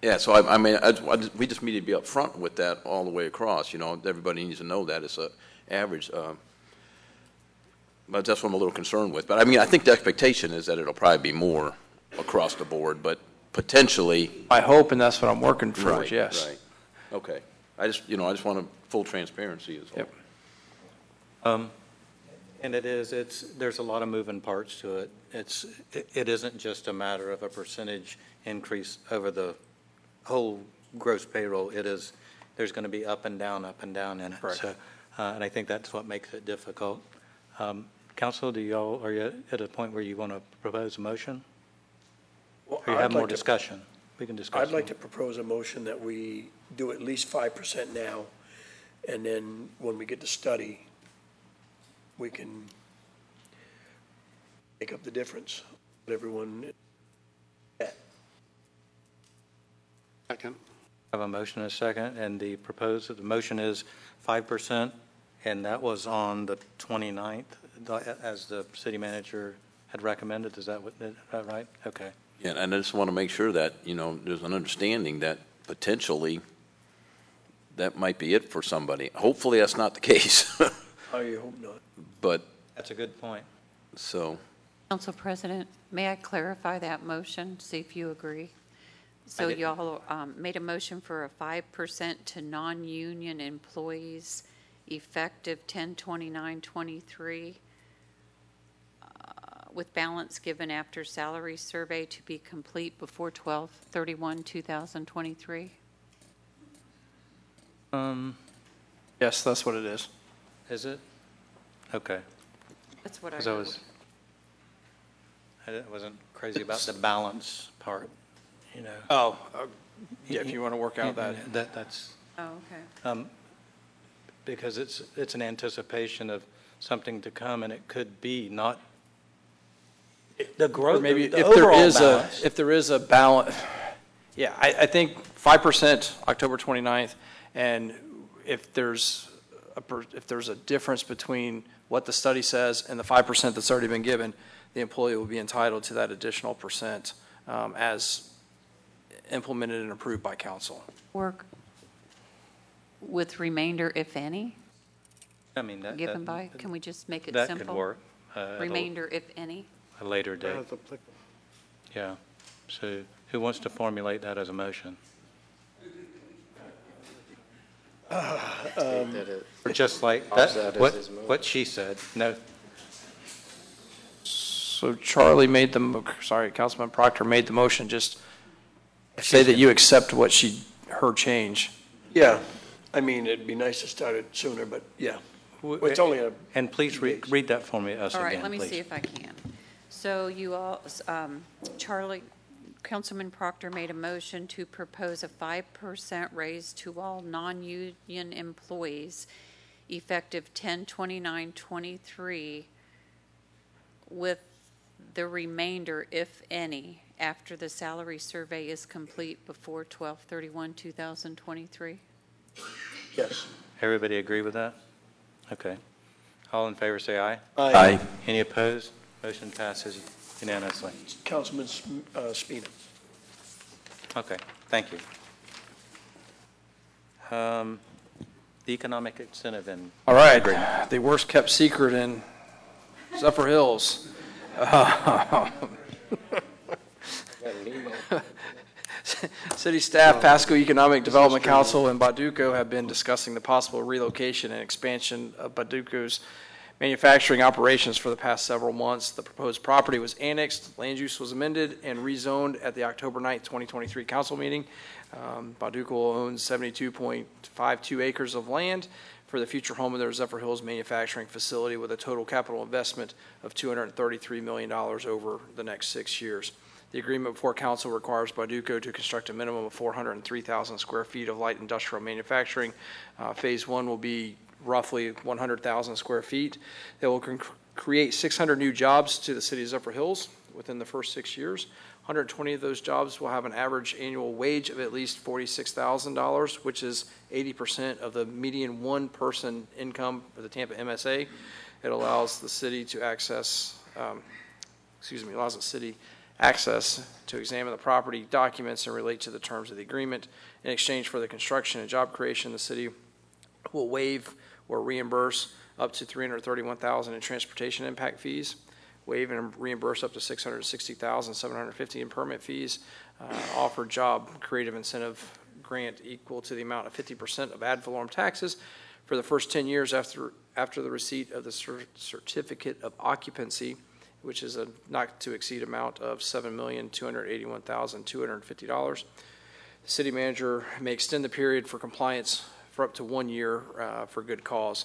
S11: Yeah, so I, I mean, I, I just- we just need to be upfront with that all the way across, you know, everybody needs to know that it's a average. um, But that's what I'm a little concerned with. But I mean, I think the expectation is that it'll probably be more across the board, but potentially.
S6: I hope, and that's what I'm working
S11: Right,
S6: towards, yes.
S11: right. Okay. I just, you know, I just want a full transparency is all.
S6: Yep.
S1: Um, And it is, it's, there's a lot of moving parts to it. It's, it it isn't just a matter of a percentage increase over the whole gross payroll. It is, there's going to be up and down, up and down in it.
S6: Correct.
S1: So, uh, And I think that's what makes it difficult. Um, Council, do y'all, are you at a point where you want to propose a motion?
S5: Well,
S1: Or you
S5: I'd
S1: have more
S5: like to-
S1: discussion? We can discuss.
S5: I'd like to propose a motion that we do at least five percent now And then when we get to study, we can make up the difference. But everyone,
S7: Second.
S1: I have a motion and a second, and the proposed, the motion is 5%, and that was on the 29th, the- as the city manager had recommended. Is that what, is that right? Okay.
S11: Yeah, and I just want to make sure that, you know, there's an understanding that potentially that might be it for somebody. Hopefully, that's not the case,
S5: I hope not.
S11: but,
S1: That's a good point.
S11: so,
S2: Council President, may I clarify that motion, see if you agree? So
S1: didn't.
S2: y'all um, made a motion for a 5% to non-union employees effective 10/29/23 uh, with balance given after salary survey to be complete before 12/31/2023?
S1: Um,
S6: Yes, that's what it is.
S1: is it? Okay.
S2: That's what I
S1: Because I was, I didn't- wasn't crazy about the balance part, you know.
S6: Oh, uh, yeah, if you want to work out that.
S1: That, that's,
S2: Oh, okay.
S1: um, because it's, it's an anticipation of something to come, and it could be not, the
S6: Or
S1: growth,
S6: maybe
S1: the
S6: if there
S1: overall
S6: is a,
S1: balance.
S6: if there is a balance, yeah, I, I think 5% October 29th, and if there's, a per- if there's a difference between what the study says and the 5% that's already been given, the employee will be entitled to that additional percent um, as implemented and approved by council.
S2: Work with remainder, if any,
S1: I mean, that.
S2: given
S1: that-
S2: by, can we just make it
S1: That
S2: simple?
S1: could work. uh,
S2: Remainder, if any?
S1: A later date,
S7: As applicable.
S1: yeah. So who wants to formulate that as a motion? Or just like, that, what, what she said, no,
S6: So Charlie made the, mo- sorry, Councilman Proctor made the motion, just say that you accept what she, her change.
S5: Yeah, I mean, it'd be nice to start it sooner, but yeah. It's only a,
S1: and please read, read that for me, us
S2: All
S1: again,
S2: let me see
S1: please.
S2: if I can. So you all, um, Charlie, Councilman Proctor made a motion to propose a 5% raise to all non-union employees effective 10/29/23 with the remainder, if any, after the salary survey is complete before 12/31/2023?
S5: yes.
S1: Everybody agree with that? Okay. All in favor, say aye.
S5: Aye.
S1: Any opposed? Motion passes unanimously.
S5: Councilman uh, Spina.
S1: Okay, thank you. Um, The economic incentive in.
S6: All right, the worst kept secret in Zephyrhills. City staff, Pasco Economic Development Council, and Bauduco have been discussing the possible relocation and expansion of Bauduco's manufacturing operations for the past several months. The proposed property was annexed, land use was amended, and rezoned at the October 9th, 2023 council meeting. Um, Bauduco owns 72.52 acres of land for the future home of their Zephyrhills manufacturing facility with a total capital investment of $233 million over the next six years. The agreement before council requires Bauduco to construct a minimum of 403,000 square feet of light industrial manufacturing. Uh, Phase one will be roughly 100,000 square feet. They will create 600 new jobs to the city of Zephyrhills within the first six years. 120 of those jobs will have an average annual wage of at least $46,000, which is 80% of the median one-person income for the Tampa MSA. It allows the city to access, um, excuse me, allows the city access to examine the property documents and relate to the terms of the agreement. In exchange for the construction and job creation, the city will waive or reimburse up to 331000 in transportation impact fees, waive and reimburse up to 660750 in permit fees, uh, offer job creative incentive grant equal to the amount of 50% of ad valorem taxes for the first 10 years after, after the receipt of the cer- certificate of occupancy, which is a not-to-exceed amount of $7,281,250. The city manager may extend the period for compliance for up to one year uh, for good cause.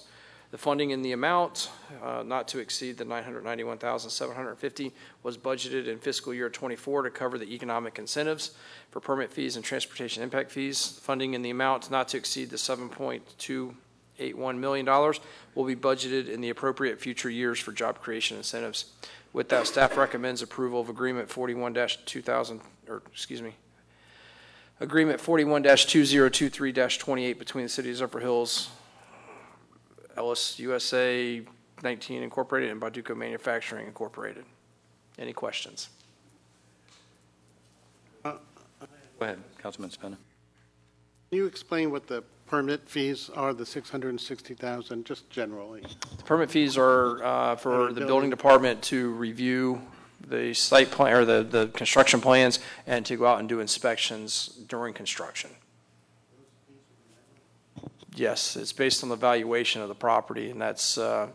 S6: The funding in the amount uh, not to exceed the 991,750 was budgeted in fiscal year '24 to cover the economic incentives for permit fees and transportation impact fees. Funding in the amount not to exceed the 7.28 $1.81 million will be budgeted in the appropriate future years for job creation incentives. With that, staff recommends approval of Agreement 41-2000, or, excuse me, Agreement 41-2023-28 between the City of Zephyrhills, Ellis USA 19 Incorporated, and Bauduco Manufacturing Incorporated. Any questions?
S1: Go ahead, Councilman Spina.
S7: Can you explain what the permit fees are, the 660,000, just generally?
S6: The permit fees are uh, for the
S7: building.
S6: building department to review the site plan, or the, the construction plans, and to go out and do inspections during construction. Yes, it's based on the valuation of the property, and that's, uh,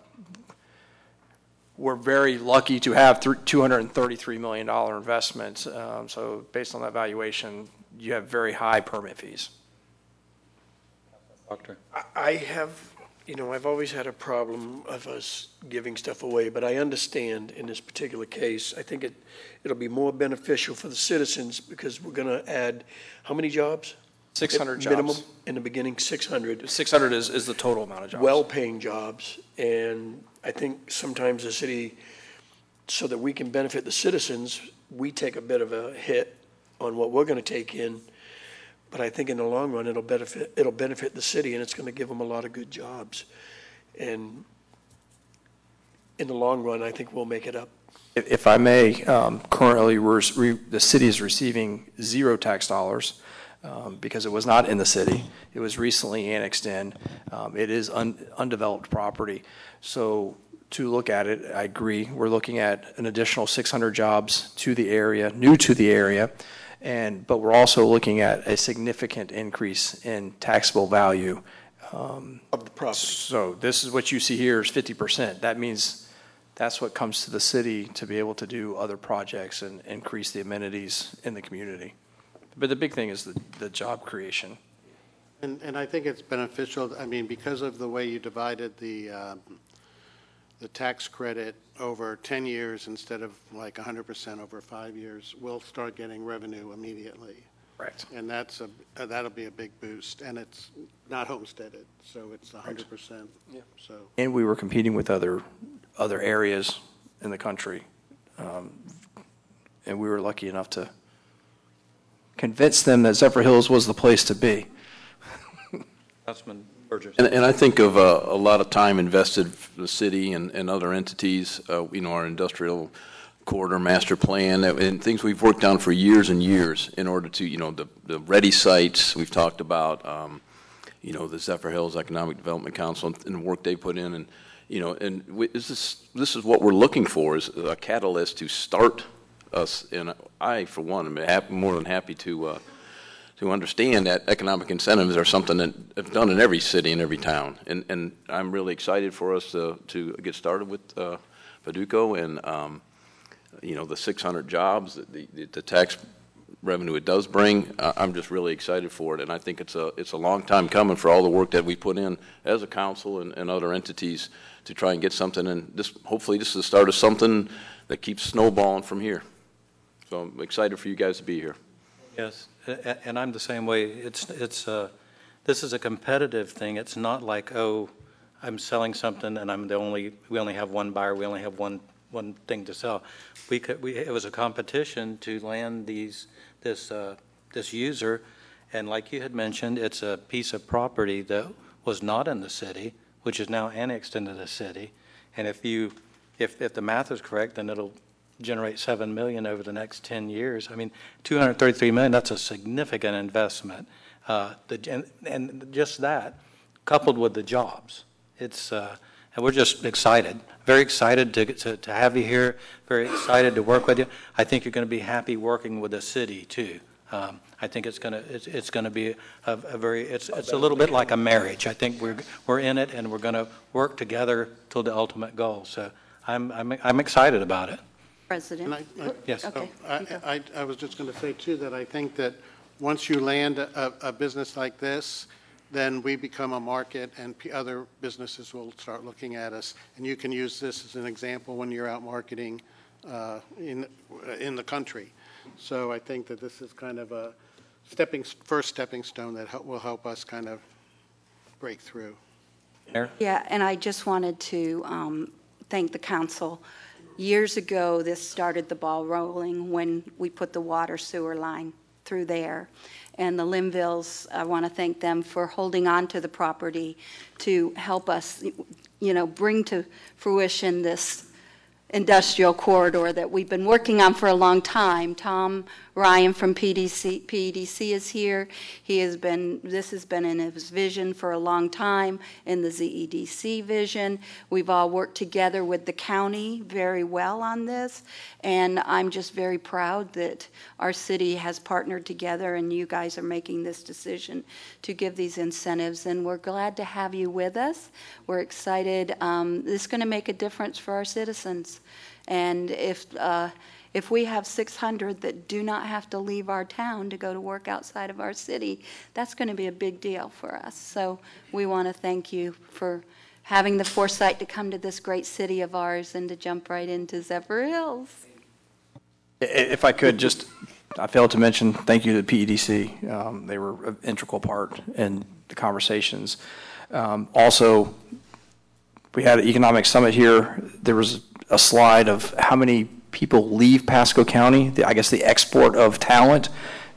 S6: we're very lucky to have thr- $233 million investment. um, So based on that valuation, you have very high permit fees.
S1: Doctor?
S5: I- I have, you know, I've always had a problem of us giving stuff away, but I understand in this particular case, I think it, it'll be more beneficial for the citizens because we're going to add, how many jobs?
S6: 600 jobs.
S5: Minimum, in the beginning, 600.
S6: 600 is, is the total amount of jobs.
S5: well-paying jobs, and I think sometimes the city, so that we can benefit the citizens, we take a bit of a hit on what we're gonna take in, but I think in the long run, it'll benefit, it'll benefit the city, and it's gonna give them a lot of good jobs. And in the long run, I think we'll make it up.
S6: If I may, um, currently, we're, re- the city is receiving zero tax dollars um, because it was not in the city. It was recently annexed in. Um, It is un- undeveloped property. So to look at it, I agree, we're looking at an additional 600 jobs to the area, new to the area, but we're also looking at a significant increase in taxable value. Um,
S5: Of the property.
S6: So this is what you see here is 50%. That means that's what comes to the city to be able to do other projects and increase the amenities in the community. But the big thing is the, the job creation.
S7: And, and I think it's beneficial, I mean, because of the way you divided the, um, the tax credit over 10 years instead of like 100% over five years, we'll start getting revenue immediately.
S6: Correct.
S7: And that's a, uh, that'll be a big boost, and it's not homesteaded, so it's 100%.
S6: Yeah.
S7: So,
S6: And we were competing with other, other areas in the country. Um, And we were lucky enough to convince them that Zephyrhills was the place to be.
S1: Councilman
S11: And, and I think of uh, a lot of time invested for the city and, and other entities, uh, you know, our industrial corridor master plan, uh, and things we've worked on for years and years in order to, you know, the, the ready sites. We've talked about, um, you know, the Zephyrhills Economic Development Council and the work they put in, and, you know, and we, this is, this is what we're looking for, is a catalyst to start us, and I, for one, am more than happy to, uh, to understand that economic incentives are something that have done in every city and every town. And, and I'm really excited for us to, to get started with uh, Bauduco and, um, you know, the 600 jobs, the, the, the tax revenue it does bring. I- I'm just really excited for it. And I think it's a, it's a long time coming for all the work that we put in as a council and, and other entities to try and get something. And this, hopefully this is the start of something that keeps snowballing from here. So I'm excited for you guys to be here.
S1: Yes, and I'm the same way. It's, it's, uh, this is a competitive thing. It's not like, oh, I'm selling something and I'm the only, we only have one buyer, we only have one, one thing to sell. We could, we, it was a competition to land these, this, uh, this user. And like you had mentioned, it's a piece of property that was not in the city, which is now annexed into the city. And if you, if, if the math is correct, then it'll generate 7 million over the next 10 years. I mean, 233 million, that's a significant investment. Uh, the- And and just that, coupled with the jobs, it's, uh, and we're just excited, very excited to to to have you here, very excited to work with you. I think you're going to be happy working with the city, too. Um, I think it's going to, it's it's going to be a a very, it's it's a little bit like a marriage. I think we're we're in it, and we're going to work together till the ultimate goal. So I'm I'm I'm excited about it.
S2: President?
S7: I- I-
S1: Yes.
S2: Okay.
S7: I, I, I was just going to say too, that I think that once you land a, a business like this, then we become a market and p- other businesses will start looking at us. And you can use this as an example when you're out marketing uh, in, in the country. So I think that this is kind of a stepping, first stepping stone that hel- will help us kind of break through.
S1: Mayor?
S4: Yeah, and I just wanted to um, thank the council. Years ago, this started the ball rolling when we put the water sewer line through there. And the Linvilles, I want to thank them for holding on to the property to help us, you know, bring to fruition this industrial corridor that we've been working on for a long time. Tom Ryan from PDC, PEDC is here. He has been, this has been in his vision for a long time, in the ZEDC vision. We've all worked together with the county very well on this, and I'm just very proud that our city has partnered together and you guys are making this decision to give these incentives, and we're glad to have you with us. We're excited. Um, This is going to make a difference for our citizens. And if, uh, if we have 600 that do not have to leave our town to go to work outside of our city, that's going to be a big deal for us. So we want to thank you for having the foresight to come to this great city of ours and to jump right into
S6: Zephyrhills. If I could, just, I failed to mention, thank you to the PEDC. Um, They were an integral part in the conversations. Um, Also, we had an economic summit here. There was a slide of how many people leave Pasco County, the- I guess the export of talent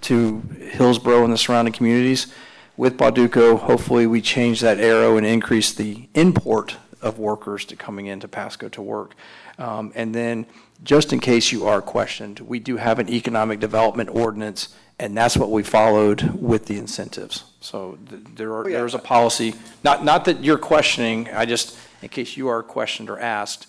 S6: to Hillsborough and the surrounding communities. With Bauduco, hopefully we change that arrow and increase the import of workers to coming into Pasco to work. Um, And then, just in case you are questioned, we do have an economic development ordinance, and that's what we followed with the incentives. So th- there are, there is a policy, not, not that you're questioning, I just, in case you are questioned or asked,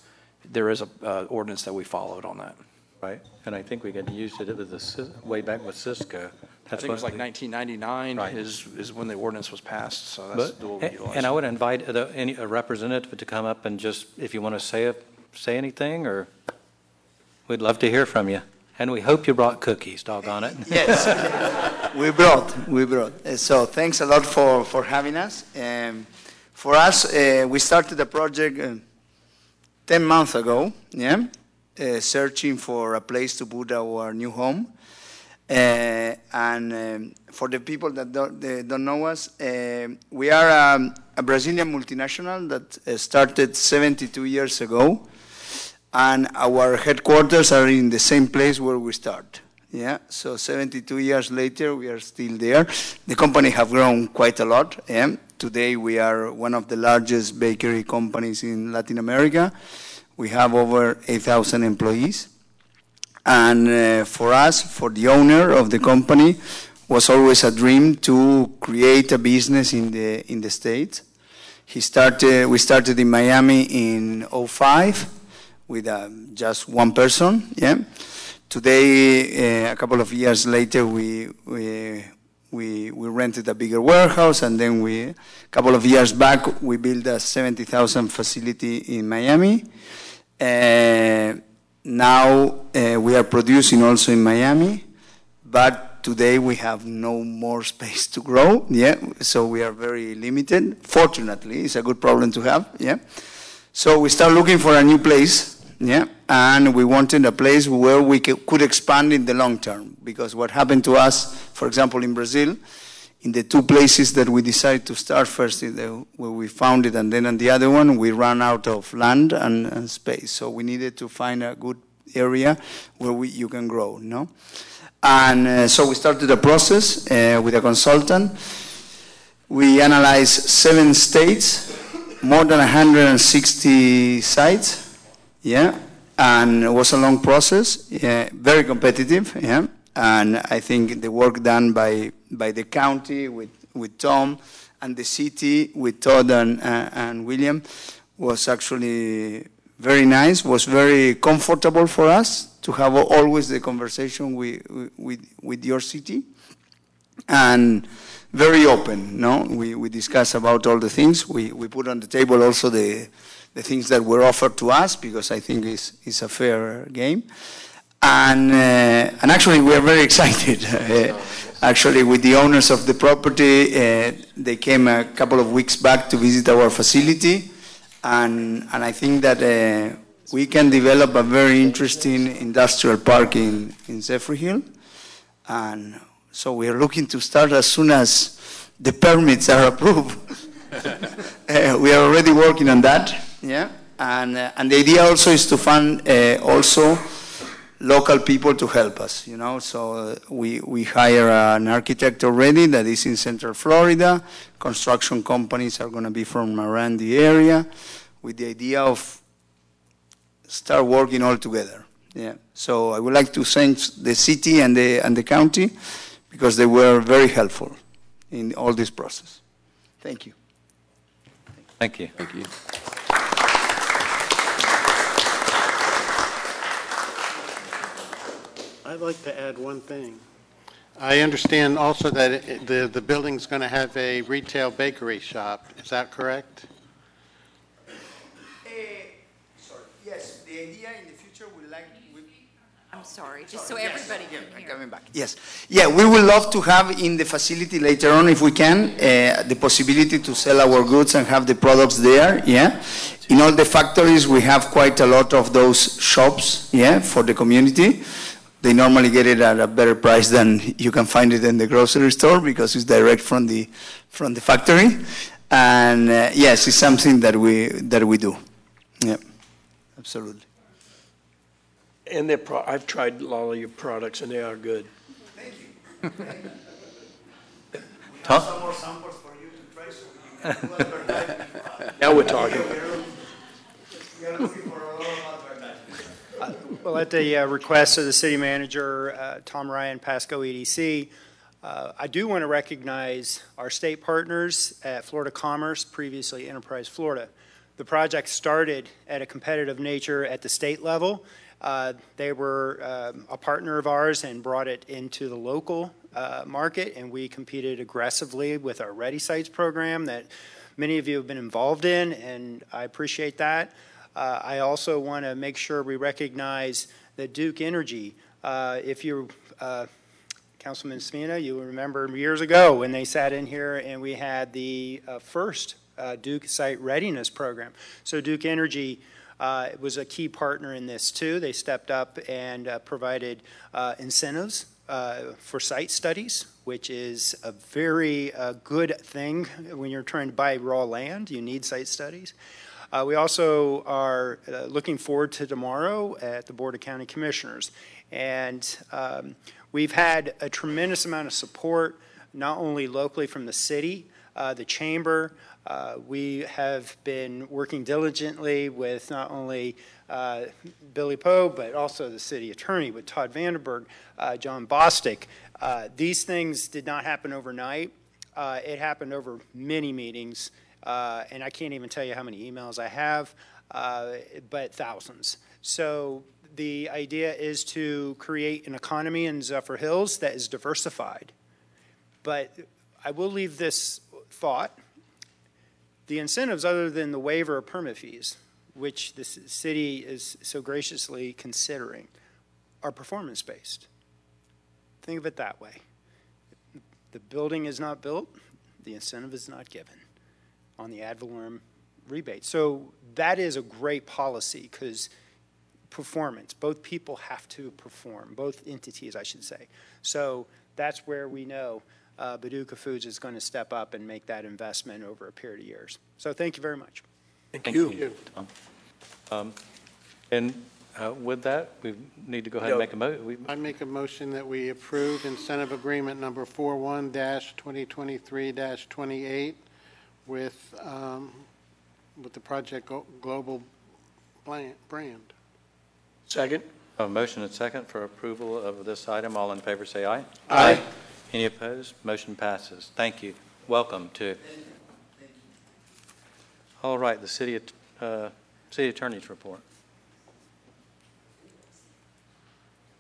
S6: there is a uh, ordinance that we followed on that.
S1: Right, and I think we got used it with the, Cis- way back with Cisco.
S6: I think it was like
S1: what-
S6: 1999
S1: Right.
S6: is, is when the ordinance was passed, so that's
S1: But,
S6: the what we
S1: and. I would invite the- any, a representative to come up and just, if you want to say, a- say anything, or, we'd love to hear from you. And we hope you brought cookies, doggone it.
S12: Yes, we brought, we brought. Uh, So thanks a lot for, for having us. Um, For us, uh, we started the project uh, 10 months ago, yeah, uh, searching for a place to put our new home. Uh, And um, for the people that don't, don't know us, uh, we are um, a Brazilian multinational that uh, started 72 years ago and our headquarters are in the same place where we start. Yeah, so 72 years later, we are still there. The company have grown quite a lot. Yeah? Today, we are one of the largest bakery companies in Latin America. We have over 8,000 employees. And uh, for us, for the owner of the company, was always a dream to create a business in the in the States. He started. We started in Miami in 05 with um, just one person. Yeah. Today, uh, a couple of years later, we we we we rented a bigger warehouse, and then we a couple of years back we built a 70,000 facility in Miami. Uh, now uh, we are producing also in Miami, but today we have no more space to grow. Yeah, so we are very limited. Fortunately, it's a good problem to have. Yeah. So we start looking for a new place, yeah, and we wanted a place where we could expand in the long term. Because what happened to us, for example, in Brazil, in the two places that we decided to start first, the, where we found it, and then on the other one, we ran out of land and, and space. So we needed to find a good area where we, you can grow, no? And uh, so we started a process uh, with a consultant. We analyzed seven states, more than 160 sites, yeah, and it was a long process, very competitive, yeah, and I think the work done by, by the county with, with Tom and the city with Todd and, uh, and William was actually very nice, was very comfortable for us to have always the conversation with, with, with your city and very open. No, we we discuss about all the things. We we put on the table also the the things that were offered to us because I think it's it's a fair game, and uh, and actually we are very excited. Uh, actually, with the owners of the property, uh, they came a couple of weeks back to visit our facility, and and I think that. Uh, we can develop a very interesting industrial park in, in Zephyr Hill. And so we are looking to start as soon as the permits are approved. Uh, we are already working on that, yeah. And, uh, and the idea also is to fund uh, also local people to help us, you know. So uh, we, we hire an architect already that is in Central Florida. Construction companies are going to be from around the area with the idea of start working all together. Yeah. So I would like to thank the city and the, and the county because they were very helpful in all this process. Thank you.
S1: Thank you.
S11: Thank you.
S7: I'd like to add one thing. I understand also that it- the, the building's going to have a retail bakery shop. Is that correct?
S12: sorry. Yes, the idea in the future we like.
S2: I'm sorry, just so everybody can hear.
S12: Coming back. Yes. Yeah, we would love to have in the facility later on, if we can, uh, the possibility to sell our goods and have the products there. Yeah. In all the factories, we have quite a lot of those shops. Yeah, for the community. They normally get it at a better price than you can find it in the grocery store because it's direct from the from the factory. And uh, yes, it's something that we that we do. Yeah, absolutely.
S5: And they're, pro- I've tried a lot of your products, and they are good.
S1: Thank Tom?
S5: Now we're talking.
S13: Well, at the uh, request of the city manager, uh, Tom Ryan, Pasco EDC, uh, I do want to recognize our state partners at Florida Commerce, previously Enterprise Florida. The project started at a competitive nature at the state level. Uh, They were um, a partner of ours and brought it into the local uh, market, and we competed aggressively with our Ready Sites program that many of you have been involved in, and I appreciate that. Uh, I also want to make sure we recognize that Duke Energy, uh, if you, uh, Councilman Smina, you remember years ago when they sat in here and we had the uh, first uh, Duke Site Readiness Program. So Duke Energy uh, was a key partner in this too. They stepped up and provided incentives uh, for site studies, which is a very uh, good thing when you're trying to buy raw land. You need site studies. Uh, we also are uh, looking forward to tomorrow at the Board of County Commissioners. And um, we've had a tremendous amount of support, not only locally from the city, uh, the chamber. Uh, we have been working diligently with not only uh, Billy Poe, but also the city attorney with Todd Vandenberg, uh, John Bostic. Uh, these things did not happen overnight. Uh, it happened over many meetings, uh, and I can't even tell you how many emails I have, uh, but thousands. So the idea is to create an economy in Zephyrhills that is diversified. But I will leave this thought. The incentives, other than the waiver of permit fees, which the city is so graciously considering, are performance-based. Think of it that way. The building is not built, the incentive is not given on the ad valorem rebate. So that is a great policy because performance, both people have to perform, both entities, I should say. So that's where we know uh, Bauduco Foods is going to step up and make that investment over a period of years. So thank you very much.
S5: Thank you.
S1: Tom. Um, And uh, with that, we need to go ahead and make a motion.
S7: I make a motion that we approve incentive agreement number 41-2023-28 with, um, with the Project Go- Global Blan- Brand.
S5: Second?
S1: a motion and second for approval of this item. All in favor, say aye.
S5: Aye.
S1: Any opposed? Motion passes. Thank you. Welcome to. All right, the city, at- uh, city attorney's report.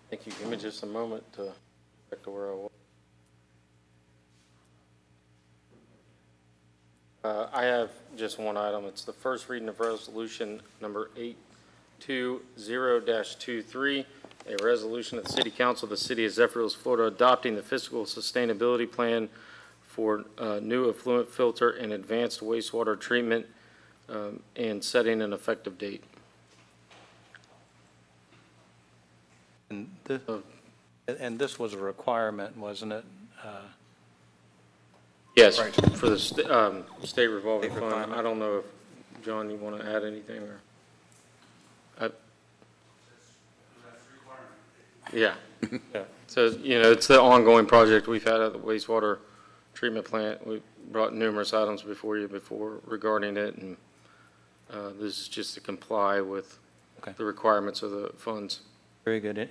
S14: Thank you. Give me just a moment to back to where I was. Uh, I have just one item. It's the first reading of resolution number 820-23, a resolution of the City Council of the City of Zephyrhills, Florida, adopting the fiscal sustainability plan for uh, new effluent filter and advanced wastewater treatment um, and setting an effective date.
S1: And this, and this was a requirement, wasn't it? Uh,
S14: Yes,
S6: Right.
S14: for the sta- um, state revolving
S1: State
S14: fund.
S1: requirement.
S14: I don't know if, John, you want to add anything or? I- Yeah. Yeah. So, you know, it's the ongoing project we've had at the wastewater treatment plant. We brought numerous items before you before regarding it, and uh, this is just to comply with
S1: Okay.
S14: the requirements of the funds.
S1: Very good. A-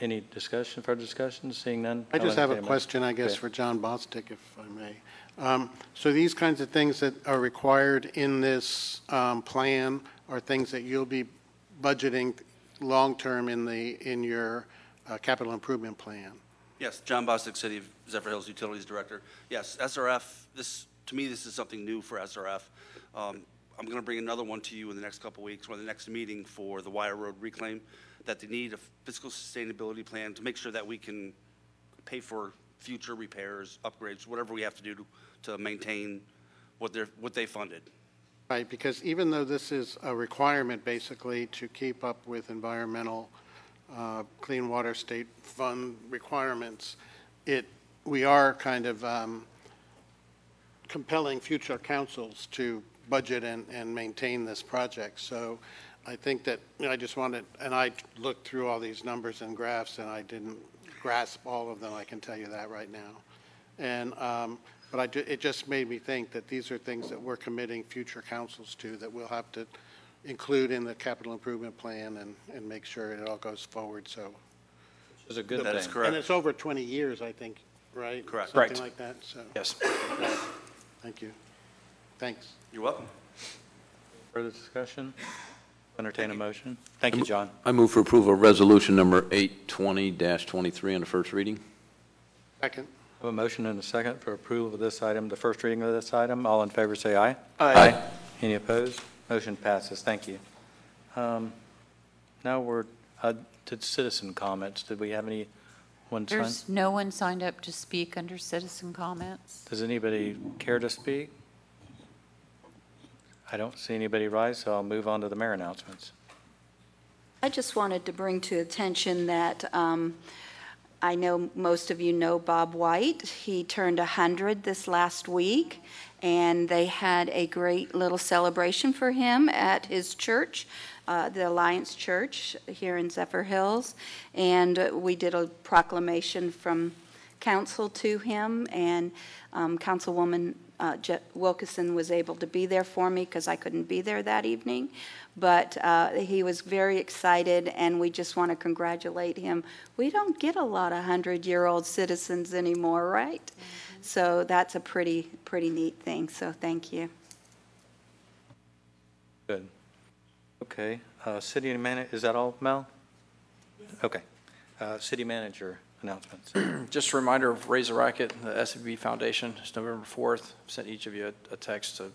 S1: Any discussion, further discussion? Seeing none?
S7: I just
S1: I'll
S7: have a
S1: entertain
S7: question, I guess,
S1: Okay.
S7: for John Bostic, if I may. Um, So these kinds of things that are required in this um, plan are things that you'll be budgeting long-term in the, in your uh, capital improvement plan?
S15: Yes, John Bostic, City of Zephyrhills Utilities Director. Yes, SRF, this, to me, this is something new for SRF. Um, I'm going to bring another one to you in the next couple weeks, or the next meeting for the Wire Road reclaim, that they need a fiscal sustainability plan to make sure that we can pay for future repairs, upgrades, whatever we have to do to, to maintain what they're, what they funded.
S7: Right, because even though this is a requirement, basically, to keep up with environmental, uh, clean water state fund requirements, it, we are kind of um, compelling future councils to budget and, and maintain this project. So I think that, you know, I just wanted, and I looked through all these numbers and graphs, and I didn't grasp all of them, I can tell you that right now. And, um, but I, ju- it just made me think that these are things that we're committing future councils to, that we'll have to include in the capital improvement plan and, and make sure it all goes forward, so.
S1: It's a good
S15: That is
S1: thing.
S15: correct.
S7: And it's over 20 years, I think, right?
S15: Correct.
S6: Right.
S7: Something like that, so,
S6: Yes.
S7: thank you. Thanks.
S15: You're welcome.
S1: Further discussion? Entertain a motion? Thank you, John.
S11: I move for approval of resolution number 820-23 on the first reading.
S7: Second.
S1: I have a motion and a second for approval of this item, the first reading of this item. All in favor, say aye.
S11: Aye.
S1: Any opposed? Motion passes. Thank you. Um, Now we're uh, to citizen comments. Did we have anyone sign?
S2: There's no one signed up to speak under citizen comments.
S1: Does anybody care to speak? I don't see anybody rise, so I'll move on to the mayor announcements.
S4: I just wanted to bring to attention that um, I know most of you know Bob White. He turned 100 this last week, and they had a great little celebration for him at his church, uh, the Alliance Church here in Zephyrhills. And we did a proclamation from council to him, and um, Councilwoman uh, Je- Wilkeson was able to be there for me because I couldn't be there that evening. But uh, he was very excited, and we just want to congratulate him. We don't get a lot of 100-year-old citizens anymore, right? So that's a pretty, pretty neat thing, so thank you.
S1: Good. Okay, uh, city manager, is that all, Mel? Okay. Uh, City manager announcements.
S6: Just a reminder of Raise a Racket, the SVB Foundation, it's November 4th. Sent each of you a- a text to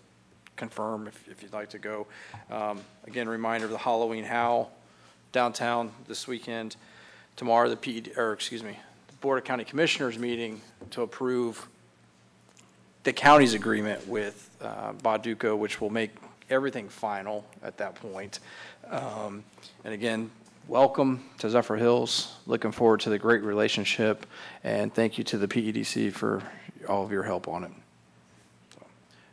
S6: confirm if if you'd like to go. Um, Again, reminder of the Halloween Howl downtown this weekend. Tomorrow, the PED, or excuse me, the Board of County Commissioners meeting to approve the county's agreement with uh, Bauduco, which will make everything final at that point. Um, And again, welcome to Zephyrhills. Looking forward to the great relationship, and thank you to the PEDC for all of your help on it. So,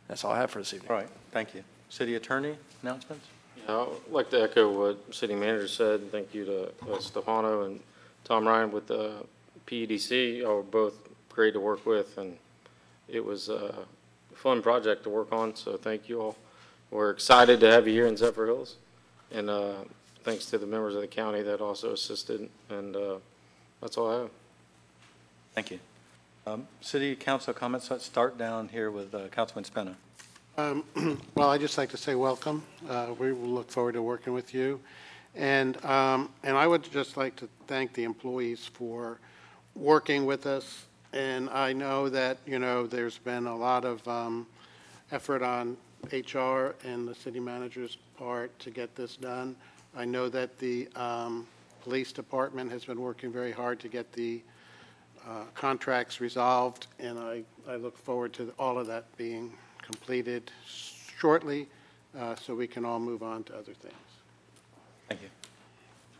S6: That's all I have for this evening.
S1: All right, thank you. City attorney announcements?
S14: Yeah, I'd like to echo what city manager said. Thank you to uh, Stefano and Tom Ryan with the PEDC. Y'all were both great to work with, and it was a fun project to work on, so thank you all. We're excited to have you here in Zephyrhills, and uh, thanks to the members of the county that also assisted, and uh, that's all I have.
S1: Thank you. Um, City council comments, let's start down here with uh, Councilman Spina.
S7: Um, Well, I'd just like to say welcome. Uh, We will look forward to working with you. And, um, and I would just like to thank the employees for working with us. And I know that, you know, there's been a lot of um, effort on HR and the city manager's part to get this done. I know that the um, police department has been working very hard to get the uh, contracts resolved, and I, I look forward to all of that being completed shortly, uh, so we can all move on to other things.
S1: Thank you.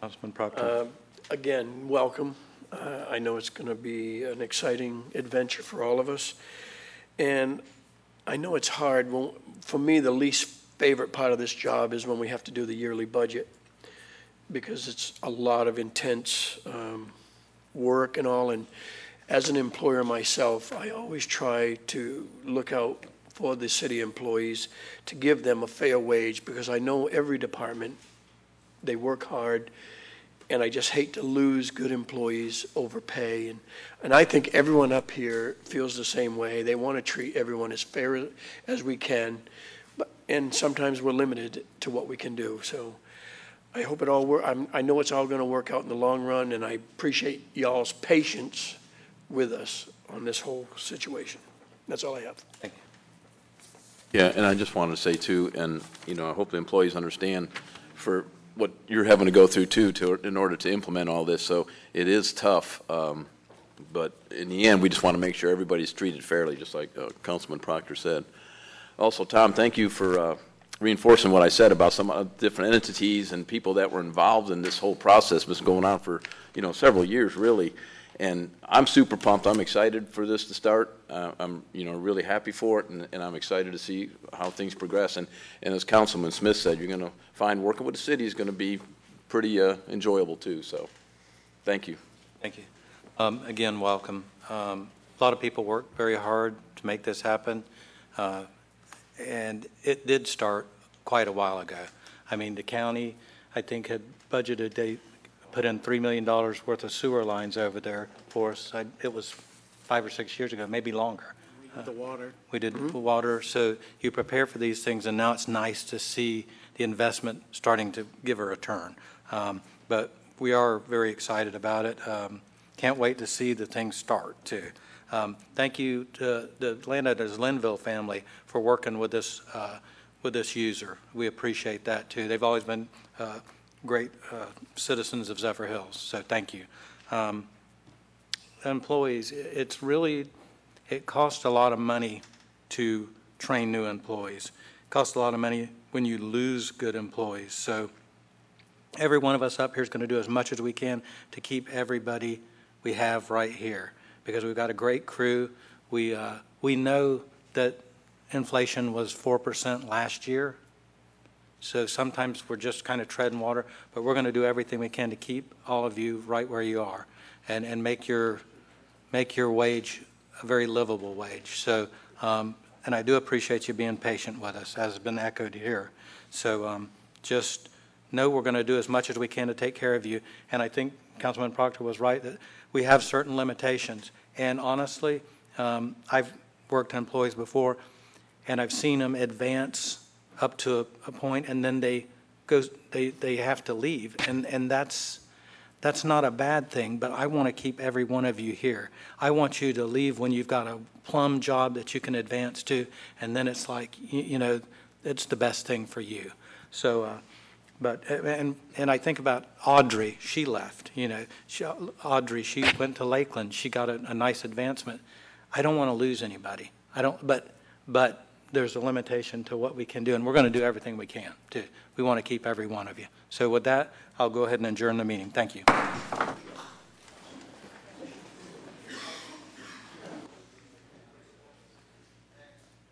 S1: Councilman Proctor.
S5: Uh, Again, welcome. Uh, I know it's going to be an exciting adventure for all of us. And I know it's hard, well, for me, the least favorite part of this job is when we have to do the yearly budget, because it's a lot of intense um, work and all, and as an employer myself, I always try to look out for the city employees to give them a fair wage, because I know every department, they work hard, and I just hate to lose good employees over pay. And, and I think everyone up here feels the same way. They want to treat everyone as fair as we can, but, and sometimes we're limited to what we can do. So I hope it all work. I'm, I know it's all going to work out in the long run, and I appreciate y'all's patience with us on this whole situation. That's all I have.
S1: Thank you.
S11: Yeah, and I just wanted to say too, and, you know, I hope the employees understand for what you're having to go through too, to, in order to implement all this, so it is tough. um, But in the end, we just want to make sure everybody's treated fairly, just like uh, Councilman Proctor said. Also, Tom, thank you for uh, reinforcing what I said about some different entities and people that were involved in this whole process, was going on for, you know, several years, really. And I'm super pumped, I'm excited for this to start. Uh, I'm, you know, really happy for it, and, and I'm excited to see how things progress. And, and as Councilman Smith said, you're going to find working with the city is going to be pretty uh, enjoyable too, so, thank you.
S1: Thank you. Um, Again, welcome. Um, A lot of people worked very hard to make this happen, uh, and it did start quite a while ago. I mean, the county, I think, had budgeted, they put in $3 million worth of sewer lines over there for us. I- It was five or six years ago, maybe longer.
S5: The water.
S1: We did the water, so you prepare for these things, and now it's nice to see the investment starting to give a return. Um, But we are very excited about it. Um, Can't wait to see the things start, too. Um, Thank you to the landowners Linville family for working with this, uh, with this user. We appreciate that, too. They've always been uh, great uh, citizens of Zephyrhills, so thank you. Um, Employees, it's really, it costs a lot of money to train new employees. It Costs a lot of money when you lose good employees. So every one of us up here is going to do as much as we can to keep everybody we have right here, because we've got a great crew. We, uh, we know that inflation was 4% last year, so sometimes we're just kind of treading water, but we're going to do everything we can to keep all of you right where you are and, and make your, make your wage a very livable wage. So, um, and I do appreciate you being patient with us, as has been echoed here. So um, just know we're going to do as much as we can to take care of you. And I think Councilman Proctor was right that we have certain limitations. And honestly, um, I've worked on employees before, and I've seen them advance up to a, a point, and then they goes they, they have to leave. And, and that's that's not a bad thing, but I want to keep every one of you here. I want you to leave when you've got a plum job that you can advance to, and then it's like, you, you know, it's the best thing for you. So, uh, but, uh, and, and I think about Audrey, she left, you know, she, Audrey, she went to Lakeland, she got a, a nice advancement. I don't want to lose anybody. I don't, but, but there's a limitation to what we can do, and we're going to do everything we can, too. We want to keep every one of you. So with that, I'll go ahead and adjourn the meeting. Thank you.